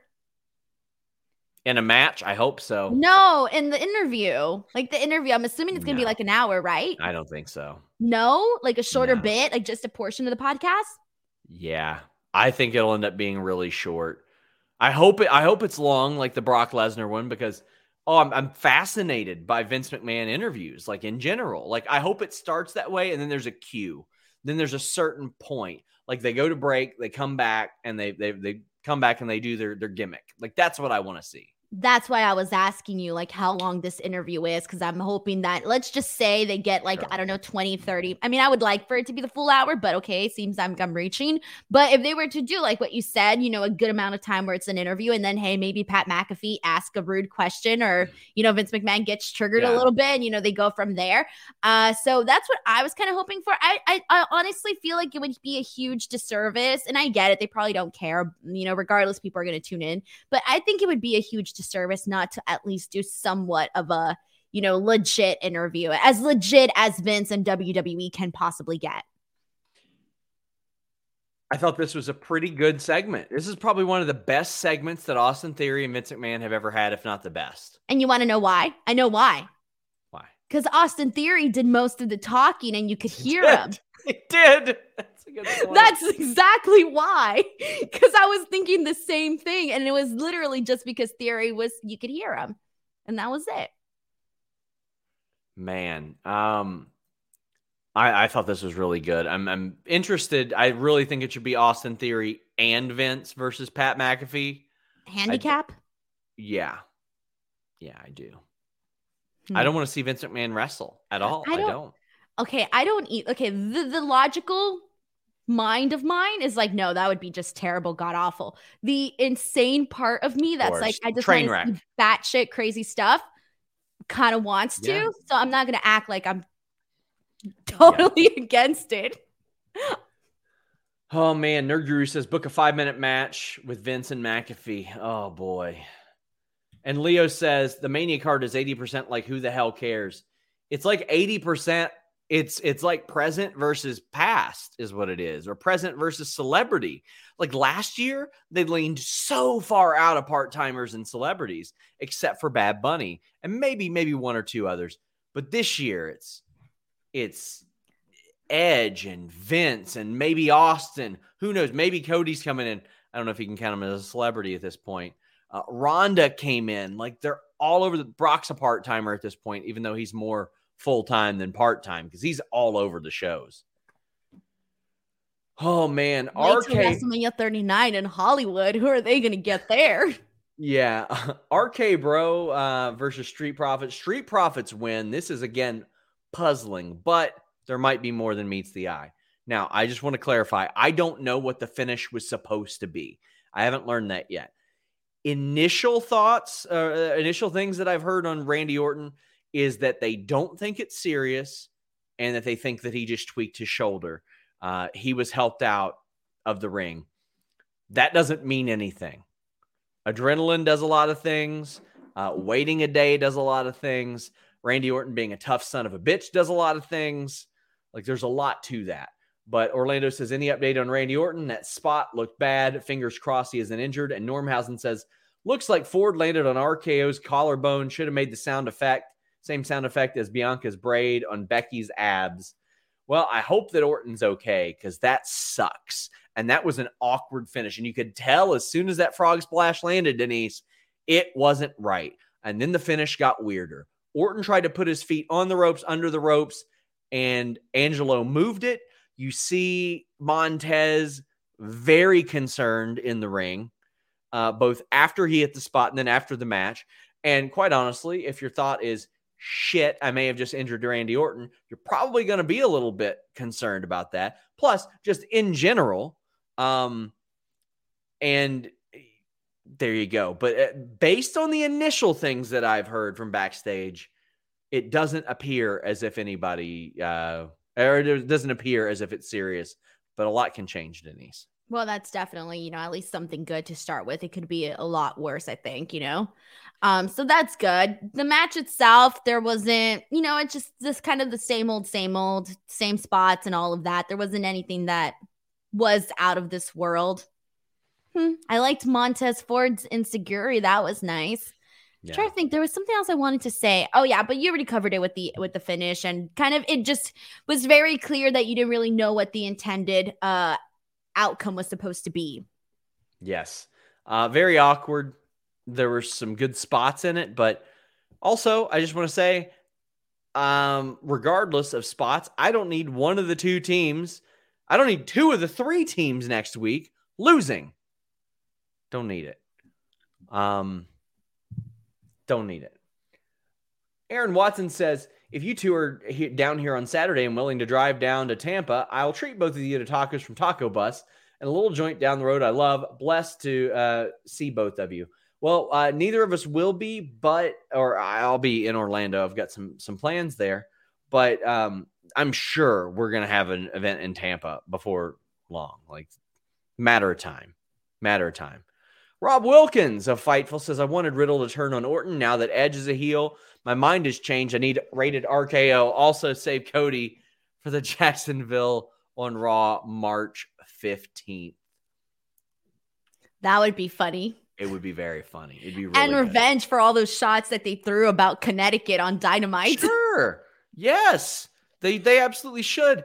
In a match, I hope so.
No, in the interview, like the interview, I'm assuming it's going to be like an hour, right?
I don't think so.
No, like a shorter
No.
bit, like just a portion of the podcast.
Yeah. I think it'll end up being really short. I hope it I hope it's long like the Brock Lesnar one because oh I'm I'm fascinated by Vince McMahon interviews like in general. Like I hope it starts that way and then there's a cue. Then there's a certain point. Like they go to break, they come back and they they they come back and they do their their gimmick. Like that's what I want to see.
That's why I was asking you like how long this interview is because I'm hoping that let's just say they get like
Sure.
I don't know 20 30 I mean I would like for it to be the full hour but okay seems I'm I'm reaching. But if they were to do like what you said you know a good amount of time where it's an interview and then hey maybe Pat McAfee ask a rude question or you know Vince McMahon gets triggered a little bit and you know they go from there. Uh so that's what I was kind of hoping for. I, I I honestly feel like it would be a huge disservice and I get it they probably don't care you know regardless people are going to tune in but I think it would be a huge disservice not to at least do somewhat of a, you know, legit interview, as legit as Vince and WWE can possibly get.
I thought this was a pretty good segment. This is probably one of the best segments that Austin Theory and Vince McMahon have ever had, if not the best.
And you want to know why? I know why.
Why?
Because Austin Theory did most of the talking and you could hear him.
He did. That's,
That's exactly why. Because I was thinking the same thing. And it was literally just because Theory was, you could hear him. And that was it.
Man. Um, I, I thought this was really good. I'm, I'm interested. I really think it should be Austin Theory and Vince versus Pat McAfee.
Handicap? I,
yeah. Yeah, I do. Hmm. I don't want to see Vince McMahon wrestle at all. I don't. I don't.
Okay, I don't eat. Okay, the, the logical mind of mine is like, no, that would be just terrible, god awful. The insane part of me that's like, I just want to see batshit crazy stuff kind of wants to. Yeah. So I'm not going to act like I'm totally yeah. against it.
Oh man, Nerd Guru says book a five minute match with Vince and McAfee. Oh boy. And Leo says the Mania card is 80% like who the hell cares? It's like 80% it's it's like present versus past is what it is or present versus celebrity like last year they leaned so far out of part-timers and celebrities except for bad bunny and maybe maybe one or two others but this year it's it's Edge and Vince and maybe Austin. Who knows? Maybe Cody's coming in. I don't know if you can count him as a celebrity at this point. Uh, Ronda came in. Like they're all over the Brock's a part timer at this point, even though he's more full time than part time because he's all over the shows. Oh man,
Wait RK WrestleMania 39 in Hollywood. Who are they going to get there?
Yeah, RK Bro uh, versus Street Profits. Street Profits win. This is again puzzling, but there might be more than meets the eye. Now, I just want to clarify I don't know what the finish was supposed to be. I haven't learned that yet. Initial thoughts, uh, uh, initial things that I've heard on Randy Orton is that they don't think it's serious and that they think that he just tweaked his shoulder. Uh, he was helped out of the ring. That doesn't mean anything. Adrenaline does a lot of things. Uh, waiting a day does a lot of things. Randy Orton being a tough son of a bitch does a lot of things. Like there's a lot to that. But Orlando says, any update on Randy Orton? That spot looked bad. Fingers crossed he isn't injured. And Normhausen says, looks like Ford landed on RKO's collarbone. Should have made the sound effect. Same sound effect as Bianca's braid on Becky's abs. Well, I hope that Orton's okay because that sucks. And that was an awkward finish. And you could tell as soon as that frog splash landed, Denise, it wasn't right. And then the finish got weirder. Orton tried to put his feet on the ropes, under the ropes, and Angelo moved it. You see Montez very concerned in the ring, uh, both after he hit the spot and then after the match. And quite honestly, if your thought is, shit, I may have just injured Randy Orton, you're probably going to be a little bit concerned about that. Plus, just in general, um, and there you go. But uh, based on the initial things that I've heard from backstage, it doesn't appear as if anybody, uh, or it doesn't appear as if it's serious. But a lot can change, Denise.
Well, that's definitely, you know, at least something good to start with. It could be a lot worse, I think, you know. Um, so that's good. The match itself, there wasn't, you know, it's just this kind of the same old, same old, same spots and all of that. There wasn't anything that was out of this world. Hmm. I liked Montez Ford's insecurity. That was nice. Yeah. trying to think, there was something else I wanted to say. Oh yeah, but you already covered it with the with the finish, and kind of it just was very clear that you didn't really know what the intended uh outcome was supposed to be.
Yes, uh, very awkward. There were some good spots in it, but also I just want to say, um, regardless of spots, I don't need one of the two teams. I don't need two of the three teams next week losing. Don't need it. Um, don't need it. Aaron Watson says, if you two are he- down here on Saturday and willing to drive down to Tampa, I'll treat both of you to tacos from Taco Bus and a little joint down the road I love. Blessed to uh, see both of you. Well, uh, neither of us will be, but or I'll be in Orlando. I've got some some plans there, but um, I'm sure we're gonna have an event in Tampa before long. Like matter of time, matter of time. Rob Wilkins of Fightful says, I wanted Riddle to turn on Orton. Now that Edge is a heel, my mind has changed. I need rated RKO. Also, save Cody for the Jacksonville on Raw March 15th.
That would be funny.
It would be very funny. It'd be really
and
good.
revenge for all those shots that they threw about Connecticut on Dynamite.
Sure. Yes. They they absolutely should.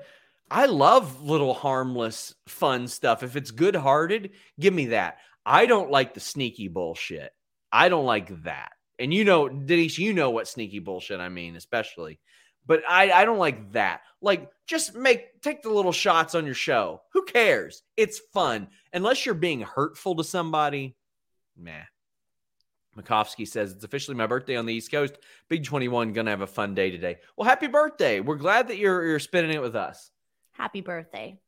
I love little harmless fun stuff. If it's good-hearted, give me that. I don't like the sneaky bullshit. I don't like that. And you know, Denise, you know what sneaky bullshit I mean, especially. But I, I don't like that. Like, just make take the little shots on your show. Who cares? It's fun. Unless you're being hurtful to somebody, meh. Makovsky says it's officially my birthday on the East Coast. Big 21, gonna have a fun day today. Well, happy birthday. We're glad that you're you're spending it with us.
Happy birthday.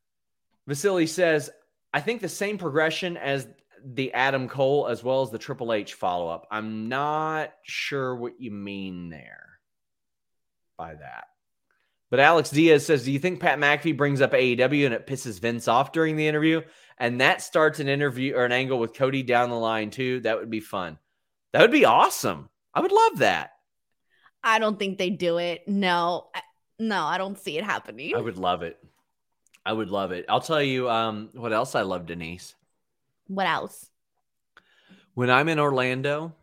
Vasily says, I think the same progression as the Adam Cole as well as the Triple H follow up. I'm not sure what you mean there by that. But Alex Diaz says, Do you think Pat McAfee brings up AEW and it pisses Vince off during the interview? And that starts an interview or an angle with Cody down the line, too. That would be fun. That would be awesome. I would love that.
I don't think they do it. No, I- no, I don't see it happening.
I would love it. I would love it. I'll tell you um, what else I love, Denise.
What else?
When I'm in Orlando,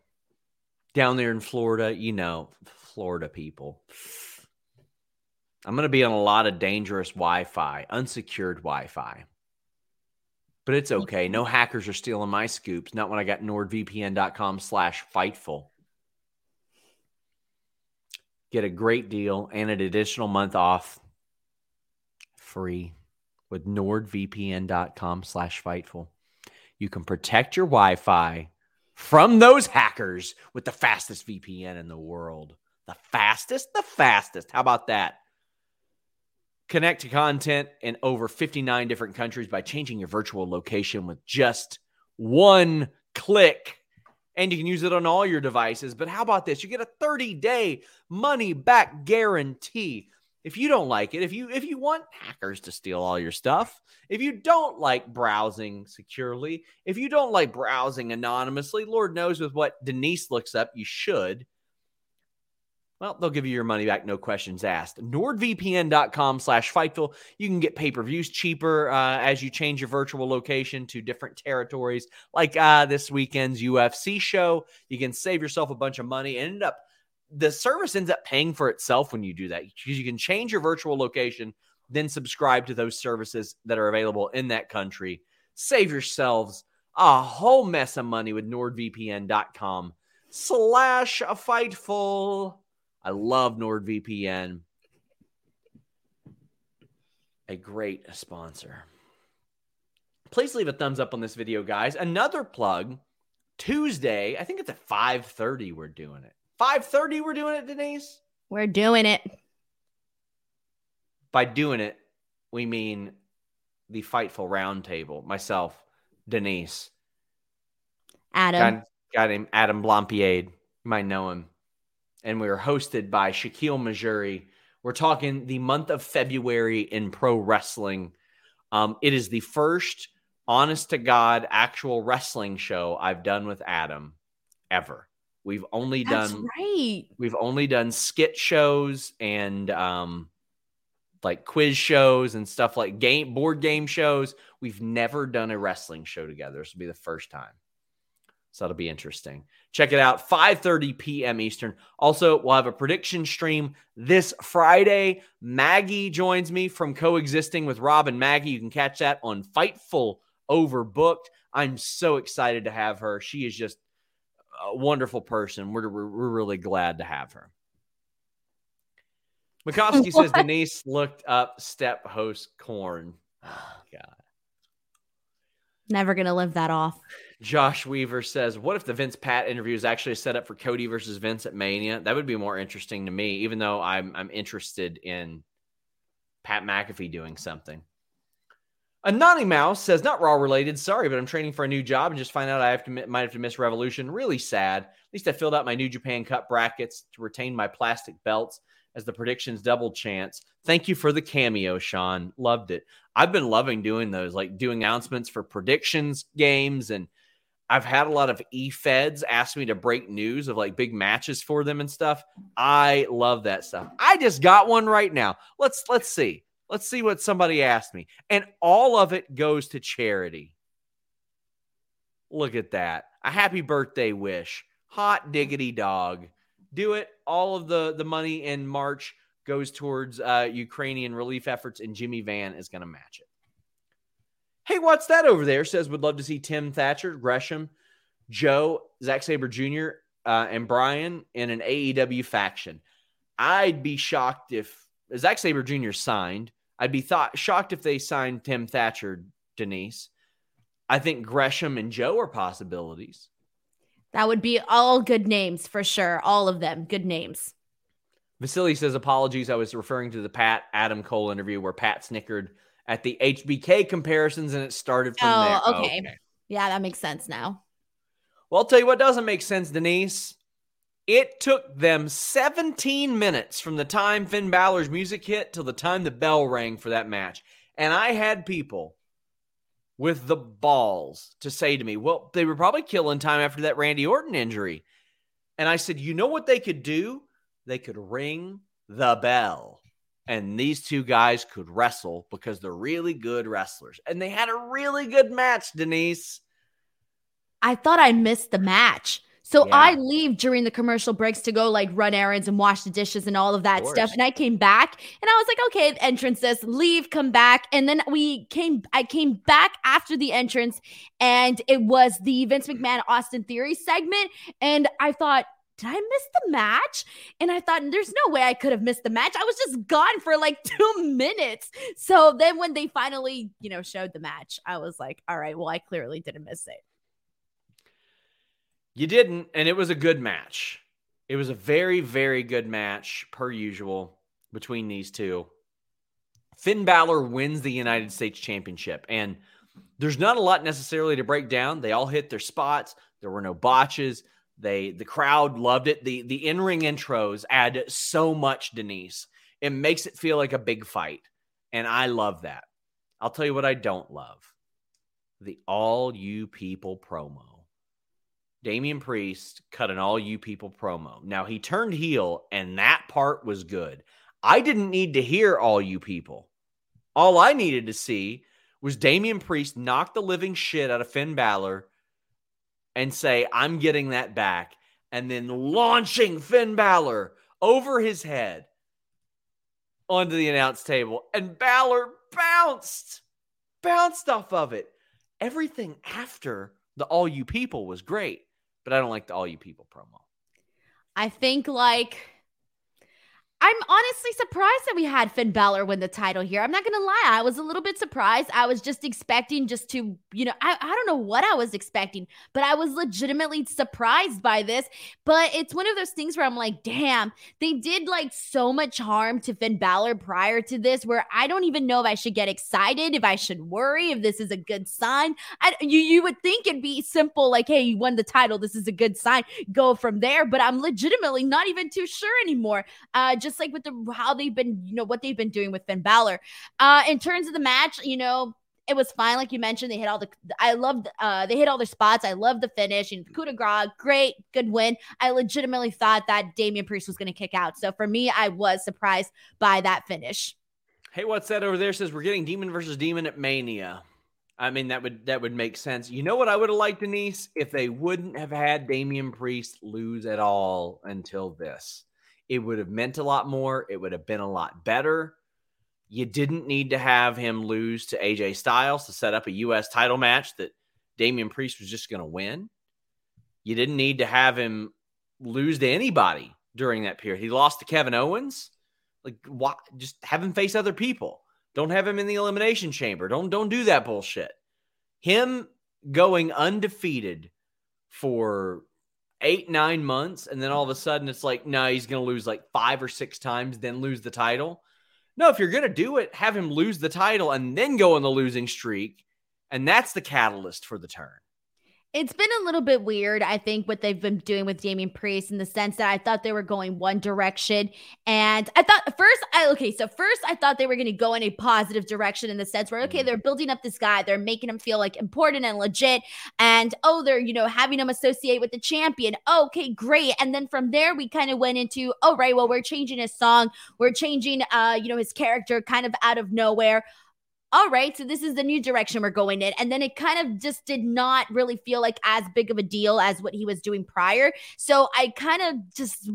down there in Florida, you know, Florida people, I'm going to be on a lot of dangerous Wi Fi, unsecured Wi Fi. But it's mm-hmm. okay. No hackers are stealing my scoops. Not when I got nordvpn.com slash fightful. Get a great deal and an additional month off free with nordvpn.com slash fightful. You can protect your Wi-Fi from those hackers with the fastest VPN in the world. The fastest, the fastest. How about that? Connect to content in over 59 different countries by changing your virtual location with just one click. And you can use it on all your devices. But how about this? You get a 30-day money back guarantee. If you don't like it, if you if you want hackers to steal all your stuff, if you don't like browsing securely, if you don't like browsing anonymously, Lord knows with what Denise looks up, you should. Well, they'll give you your money back, no questions asked. NordVPN.com slash Fightful. You can get pay per views cheaper uh, as you change your virtual location to different territories, like uh, this weekend's UFC show. You can save yourself a bunch of money and end up, the service ends up paying for itself when you do that because you can change your virtual location, then subscribe to those services that are available in that country. Save yourselves a whole mess of money with NordVPN.com slash a Fightful. I love NordVPN. A great sponsor. Please leave a thumbs up on this video, guys. Another plug. Tuesday, I think it's at 5:30 we're doing it. 5:30 we're doing it, Denise?
We're doing it.
By doing it, we mean the Fightful Roundtable. Myself, Denise,
Adam.
guy, guy named Adam Blampied. You might know him. And we are hosted by Shakiel Mahjouri. We're talking the month of February in pro wrestling. Um, it is the first honest to God actual wrestling show I've done with Adam ever. We've only
That's
done
right.
we've only done skit shows and um like quiz shows and stuff like game board game shows. We've never done a wrestling show together. This will be the first time. So that'll be interesting. Check it out 5:30 p.m. Eastern. Also, we'll have a prediction stream this Friday. Maggie joins me from coexisting with Rob and Maggie. You can catch that on Fightful Overbooked. I'm so excited to have her. She is just a wonderful person. We're, we're, really glad to have her. Makovsky says Denise looked up step host corn. Oh, God.
Never gonna live that off.
Josh Weaver says, What if the Vince Pat interview is actually set up for Cody versus Vince at Mania? That would be more interesting to me, even though I'm I'm interested in Pat McAfee doing something. Anani Mouse says, not raw related. Sorry, but I'm training for a new job and just find out I have to might have to miss Revolution. Really sad. At least I filled out my New Japan Cup brackets to retain my plastic belts as the predictions double chance. Thank you for the cameo, Sean. Loved it. I've been loving doing those, like doing announcements for predictions games, and I've had a lot of e-feds ask me to break news of like big matches for them and stuff. I love that stuff. I just got one right now. Let's let's see. Let's see what somebody asked me. And all of it goes to charity. Look at that. A happy birthday wish. Hot diggity dog. Do it. All of the the money in March goes towards uh, Ukrainian relief efforts, and Jimmy Van is going to match it. Hey, what's that over there? Says would love to see Tim Thatcher, Gresham, Joe, Zack Sabre Jr., uh, and Brian in an AEW faction. I'd be shocked if Zack Sabre Jr. signed. I'd be thought shocked if they signed Tim Thatcher, Denise. I think Gresham and Joe are possibilities.
That would be all good names for sure. All of them good names.
Vasily says apologies. I was referring to the Pat Adam Cole interview where Pat snickered at the HBK comparisons, and it started from
oh,
there.
Oh, okay. okay. Yeah, that makes sense now.
Well, I'll tell you what doesn't make sense, Denise. It took them 17 minutes from the time Finn Balor's music hit till the time the bell rang for that match. And I had people with the balls to say to me, well, they were probably killing time after that Randy Orton injury. And I said, you know what they could do? They could ring the bell and these two guys could wrestle because they're really good wrestlers. And they had a really good match, Denise.
I thought I missed the match. So yeah. I leave during the commercial breaks to go like run errands and wash the dishes and all of that of stuff. And I came back and I was like, okay, entrance says leave, come back. And then we came, I came back after the entrance and it was the Vince McMahon Austin Theory segment. And I thought, did I miss the match? And I thought, there's no way I could have missed the match. I was just gone for like two minutes. So then when they finally, you know, showed the match, I was like, all right, well, I clearly didn't miss it.
You didn't. And it was a good match. It was a very, very good match, per usual, between these two. Finn Balor wins the United States Championship. And there's not a lot necessarily to break down. They all hit their spots, there were no botches. They the crowd loved it. The the in-ring intros add so much, Denise. It makes it feel like a big fight. And I love that. I'll tell you what I don't love. The all you people promo. Damian Priest cut an all you people promo. Now he turned heel and that part was good. I didn't need to hear all you people. All I needed to see was Damian Priest knock the living shit out of Finn Balor and say, I'm getting that back, and then launching Finn Balor over his head onto the announce table. And Balor bounced, bounced off of it. Everything after the All You People was great, but I don't like the All You People promo.
I think like I'm honestly surprised that we had Finn Balor win the title here. I'm not gonna lie, I was a little bit surprised. I was just expecting just to, you know, I, I don't know what I was expecting, but I was legitimately surprised by this. But it's one of those things where I'm like, damn, they did like so much harm to Finn Balor prior to this, where I don't even know if I should get excited, if I should worry, if this is a good sign. I, you you would think it'd be simple, like, hey, you won the title, this is a good sign, go from there. But I'm legitimately not even too sure anymore. Uh, just just like with the how they've been, you know, what they've been doing with Finn Balor. Uh, in terms of the match, you know, it was fine, like you mentioned. They hit all the. I loved. Uh, they hit all their spots. I love the finish and coup de grace. Great, good win. I legitimately thought that Damian Priest was going to kick out. So for me, I was surprised by that finish.
Hey, what's that over there? Says we're getting Demon versus Demon at Mania. I mean, that would that would make sense. You know what I would have liked, Denise, if they wouldn't have had Damian Priest lose at all until this. It would have meant a lot more. It would have been a lot better. You didn't need to have him lose to AJ Styles to set up a U.S. title match that Damian Priest was just going to win. You didn't need to have him lose to anybody during that period. He lost to Kevin Owens. Like, why? Just have him face other people. Don't have him in the elimination chamber. Don't don't do that bullshit. Him going undefeated for eight, nine months, and then all of a sudden it's like, no, he's going to lose like five or six times, then lose the title. No, if you're going to do it, have him lose the title and then go on the losing streak. And that's the catalyst for the turn.
It's been a little bit weird, I think, what they've been doing with Damian Priest in the sense that I thought they were going one direction. And I thought first, I okay, so first I thought they were going to go in a positive direction in the sense where, okay, mm-hmm. they're building up this guy, they're making him feel like important and legit. And oh, they're, you know, having him associate with the champion. okay, great. And then from there, we kind of went into, oh, right, well, we're changing his song, we're changing, uh, you know, his character kind of out of nowhere all right, so this is the new direction we're going in. And then it kind of just did not really feel like as big of a deal as what he was doing prior. So I kind of just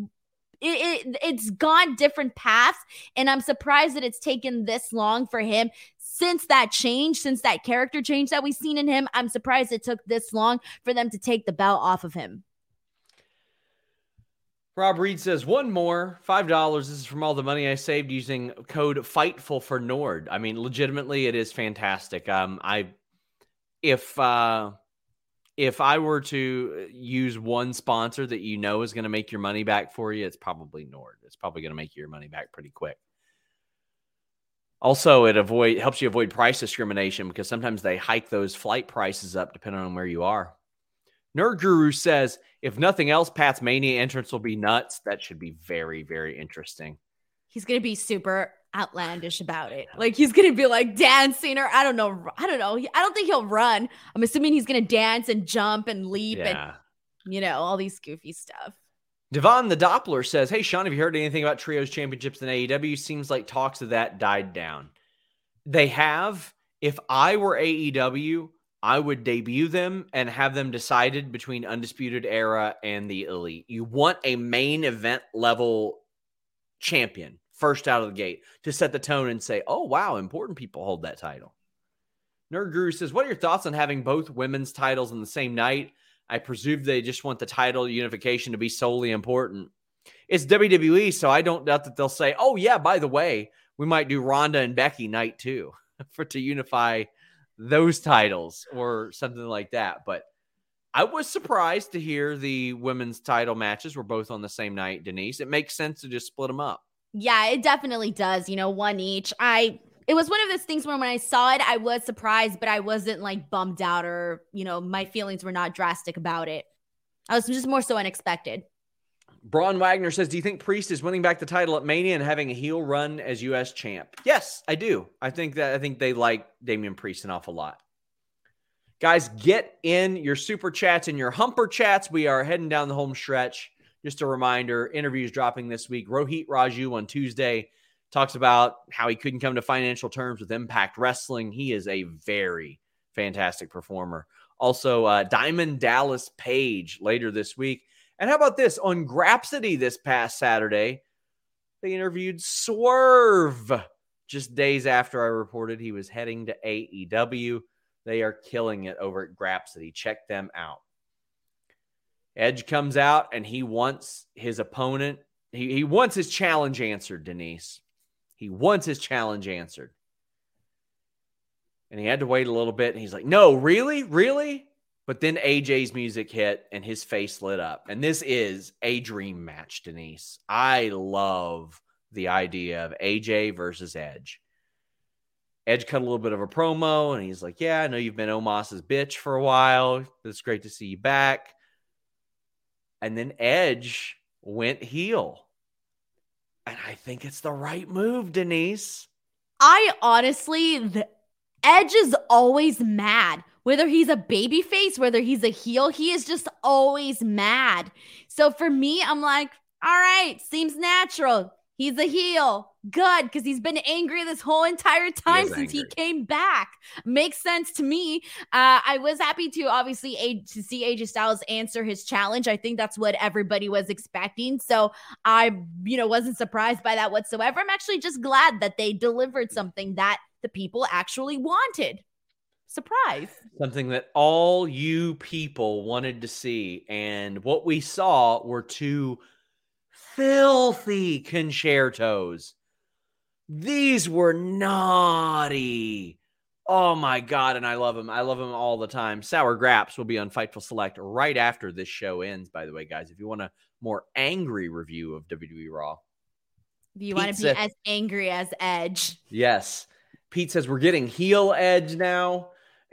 it, it, it's gone different paths and i'm surprised that it's taken this long for him since that change since that character change that we've seen in him i'm surprised it took this long for them to take the belt off of him
Rob Reed says one more five dollars. This is from all the money I saved using code Fightful for Nord. I mean, legitimately, it is fantastic. Um, I if uh, if I were to use one sponsor that you know is going to make your money back for you, it's probably Nord. It's probably going to make your money back pretty quick. Also, it avoid helps you avoid price discrimination because sometimes they hike those flight prices up depending on where you are. Nerd Guru says, if nothing else, Pat's Mania entrance will be nuts. That should be very, very interesting.
He's going to be super outlandish about it. Like he's going to be like dancing or I don't know. I don't know. I don't think he'll run. I'm assuming he's going to dance and jump and leap yeah. and, you know, all these goofy stuff.
Devon the Doppler says, Hey, Sean, have you heard anything about Trios Championships in AEW? Seems like talks of that died down. They have. If I were AEW, I would debut them and have them decided between Undisputed Era and the Elite. You want a main event level champion first out of the gate to set the tone and say, oh, wow, important people hold that title. Nerd Guru says, What are your thoughts on having both women's titles on the same night? I presume they just want the title unification to be solely important. It's WWE, so I don't doubt that they'll say, Oh, yeah, by the way, we might do Ronda and Becky night too for to unify those titles or something like that. But I was surprised to hear the women's title matches were both on the same night, Denise. It makes sense to just split them up.
Yeah, it definitely does. You know, one each. I it was one of those things where when I saw it, I was surprised, but I wasn't like bummed out or, you know, my feelings were not drastic about it. I was just more so unexpected.
Braun Wagner says, Do you think Priest is winning back the title at Mania and having a heel run as US champ? Yes, I do. I think that I think they like Damian Priest an awful lot. Guys, get in your super chats and your humper chats. We are heading down the home stretch. Just a reminder interviews dropping this week. Rohit Raju on Tuesday talks about how he couldn't come to financial terms with Impact Wrestling. He is a very fantastic performer. Also, uh, Diamond Dallas Page later this week and how about this? On Grapsody this past Saturday, they interviewed Swerve just days after I reported he was heading to AEW. They are killing it over at Grapsody. Check them out. Edge comes out and he wants his opponent, he, he wants his challenge answered, Denise. He wants his challenge answered. And he had to wait a little bit. And he's like, No, really? Really? But then AJ's music hit and his face lit up. And this is a dream match, Denise. I love the idea of AJ versus Edge. Edge cut a little bit of a promo and he's like, Yeah, I know you've been Omos's bitch for a while. It's great to see you back. And then Edge went heel. And I think it's the right move, Denise.
I honestly, the Edge is always mad whether he's a baby face, whether he's a heel, he is just always mad. So for me, I'm like, all right, seems natural. He's a heel. Good, because he's been angry this whole entire time he since angry. he came back. Makes sense to me. Uh, I was happy to obviously a- to see AJ Styles answer his challenge. I think that's what everybody was expecting. So I, you know, wasn't surprised by that whatsoever. I'm actually just glad that they delivered something that the people actually wanted. Surprise.
Something that all you people wanted to see. And what we saw were two filthy Con-Chair-Tos. These were naughty. Oh my God. And I love them. I love them all the time. Sour Graps will be on Fightful Select right after this show ends, by the way, guys. If you want a more angry review of WWE Raw, Do
you want to be as angry as Edge.
Yes. Pete says we're getting heel Edge now.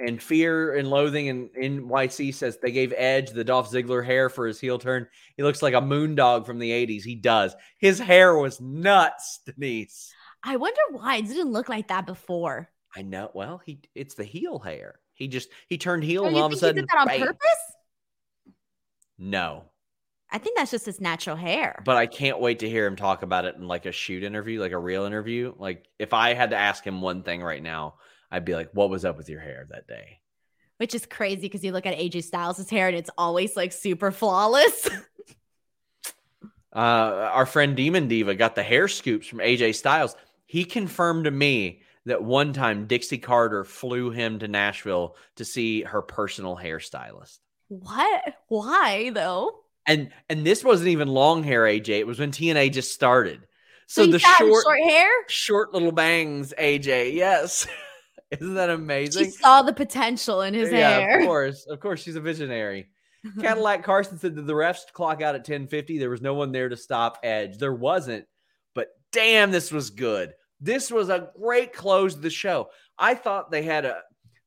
And Fear and Loathing in NYC says they gave Edge the Dolph Ziggler hair for his heel turn. He looks like a moondog from the 80s. He does. His hair was nuts, Denise.
I wonder why it didn't look like that before.
I know. Well, he it's the heel hair. He just he turned heel
Oh,
and all of a
think he
sudden
did that on purpose?
No.
I think that's just his natural hair.
But I can't wait to hear him talk about it in like a shoot interview, like a real interview. Like if I had to ask him one thing right now, I'd be like, "What was up with your hair that day?"
which is crazy because you look at AJ Styles' hair and it's always like super flawless.
Uh, our friend Demon Diva got the hair scoops from AJ Styles. He confirmed to me that one time Dixie Carter flew him to Nashville to see her personal hairstylist.
what? Why though?
And and this wasn't even long hair, AJ. It was when TNA just started. So,
he
the short,
short hair.
short little bangs, AJ. Yes. Isn't that amazing?
She saw the potential in his
yeah,
hair.
of course. Of course, she's a visionary. Cadillac Carson said that the refs clock out at 1050. There was no one there to stop Edge. There wasn't, but damn, this was good. This was a great close to the show. I thought they had a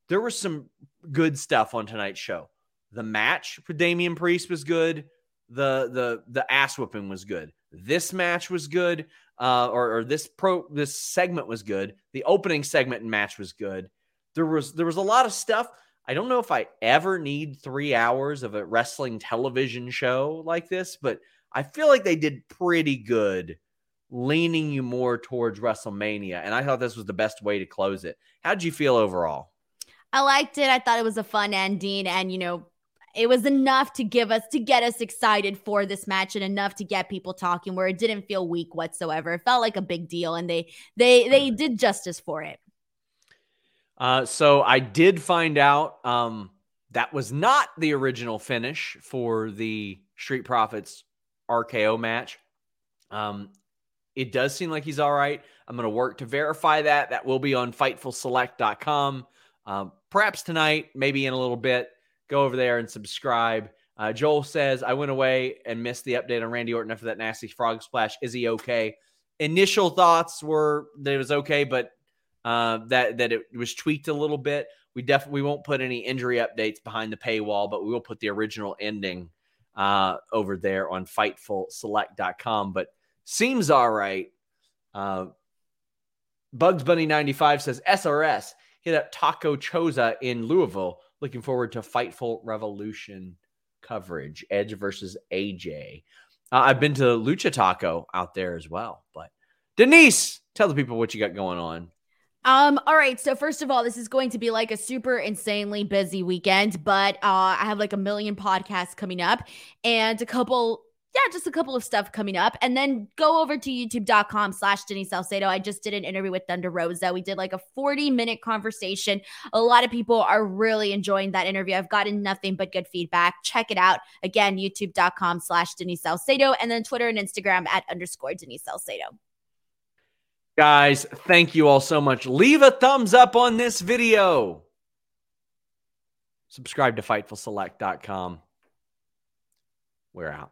there was some good stuff on tonight's show. The match for Damian Priest was good. The the the ass whooping was good. This match was good. Uh, or, or this pro this segment was good. The opening segment and match was good. There was there was a lot of stuff. I don't know if I ever need three hours of a wrestling television show like this, but I feel like they did pretty good leaning you more towards WrestleMania. And I thought this was the best way to close it. How'd you feel overall?
I liked it. I thought it was a fun ending, and you know, it was enough to give us to get us excited for this match, and enough to get people talking. Where it didn't feel weak whatsoever. It felt like a big deal, and they they they did justice for it.
Uh, so I did find out um, that was not the original finish for the Street Profits RKO match. Um, it does seem like he's all right. I'm going to work to verify that. That will be on FightfulSelect.com. Um, perhaps tonight, maybe in a little bit. Go over there and subscribe. Uh, Joel says, I went away and missed the update on Randy Orton after that nasty frog splash. Is he okay? Initial thoughts were that it was okay, but uh, that that it was tweaked a little bit. We definitely won't put any injury updates behind the paywall, but we will put the original ending uh, over there on FightfulSelect.com. But seems all right. Uh, Bugs Bunny 95 says SRS hit up Taco Choza in Louisville. Looking forward to Fightful Revolution coverage. Edge versus AJ. Uh, I've been to Lucha Taco out there as well. But Denise, tell the people what you got going on.
Um, all right. So first of all, this is going to be like a super insanely busy weekend, but uh I have like a million podcasts coming up and a couple yeah, just a couple of stuff coming up. And then go over to youtube.com slash Denise Salcedo. I just did an interview with Thunder Rosa. We did like a 40 minute conversation. A lot of people are really enjoying that interview. I've gotten nothing but good feedback. Check it out. Again, youtube.com slash Denise Salcedo and then Twitter and Instagram at underscore Denise Salcedo.
Guys, thank you all so much. Leave a thumbs up on this video. Subscribe to FightfulSelect.com. We're out.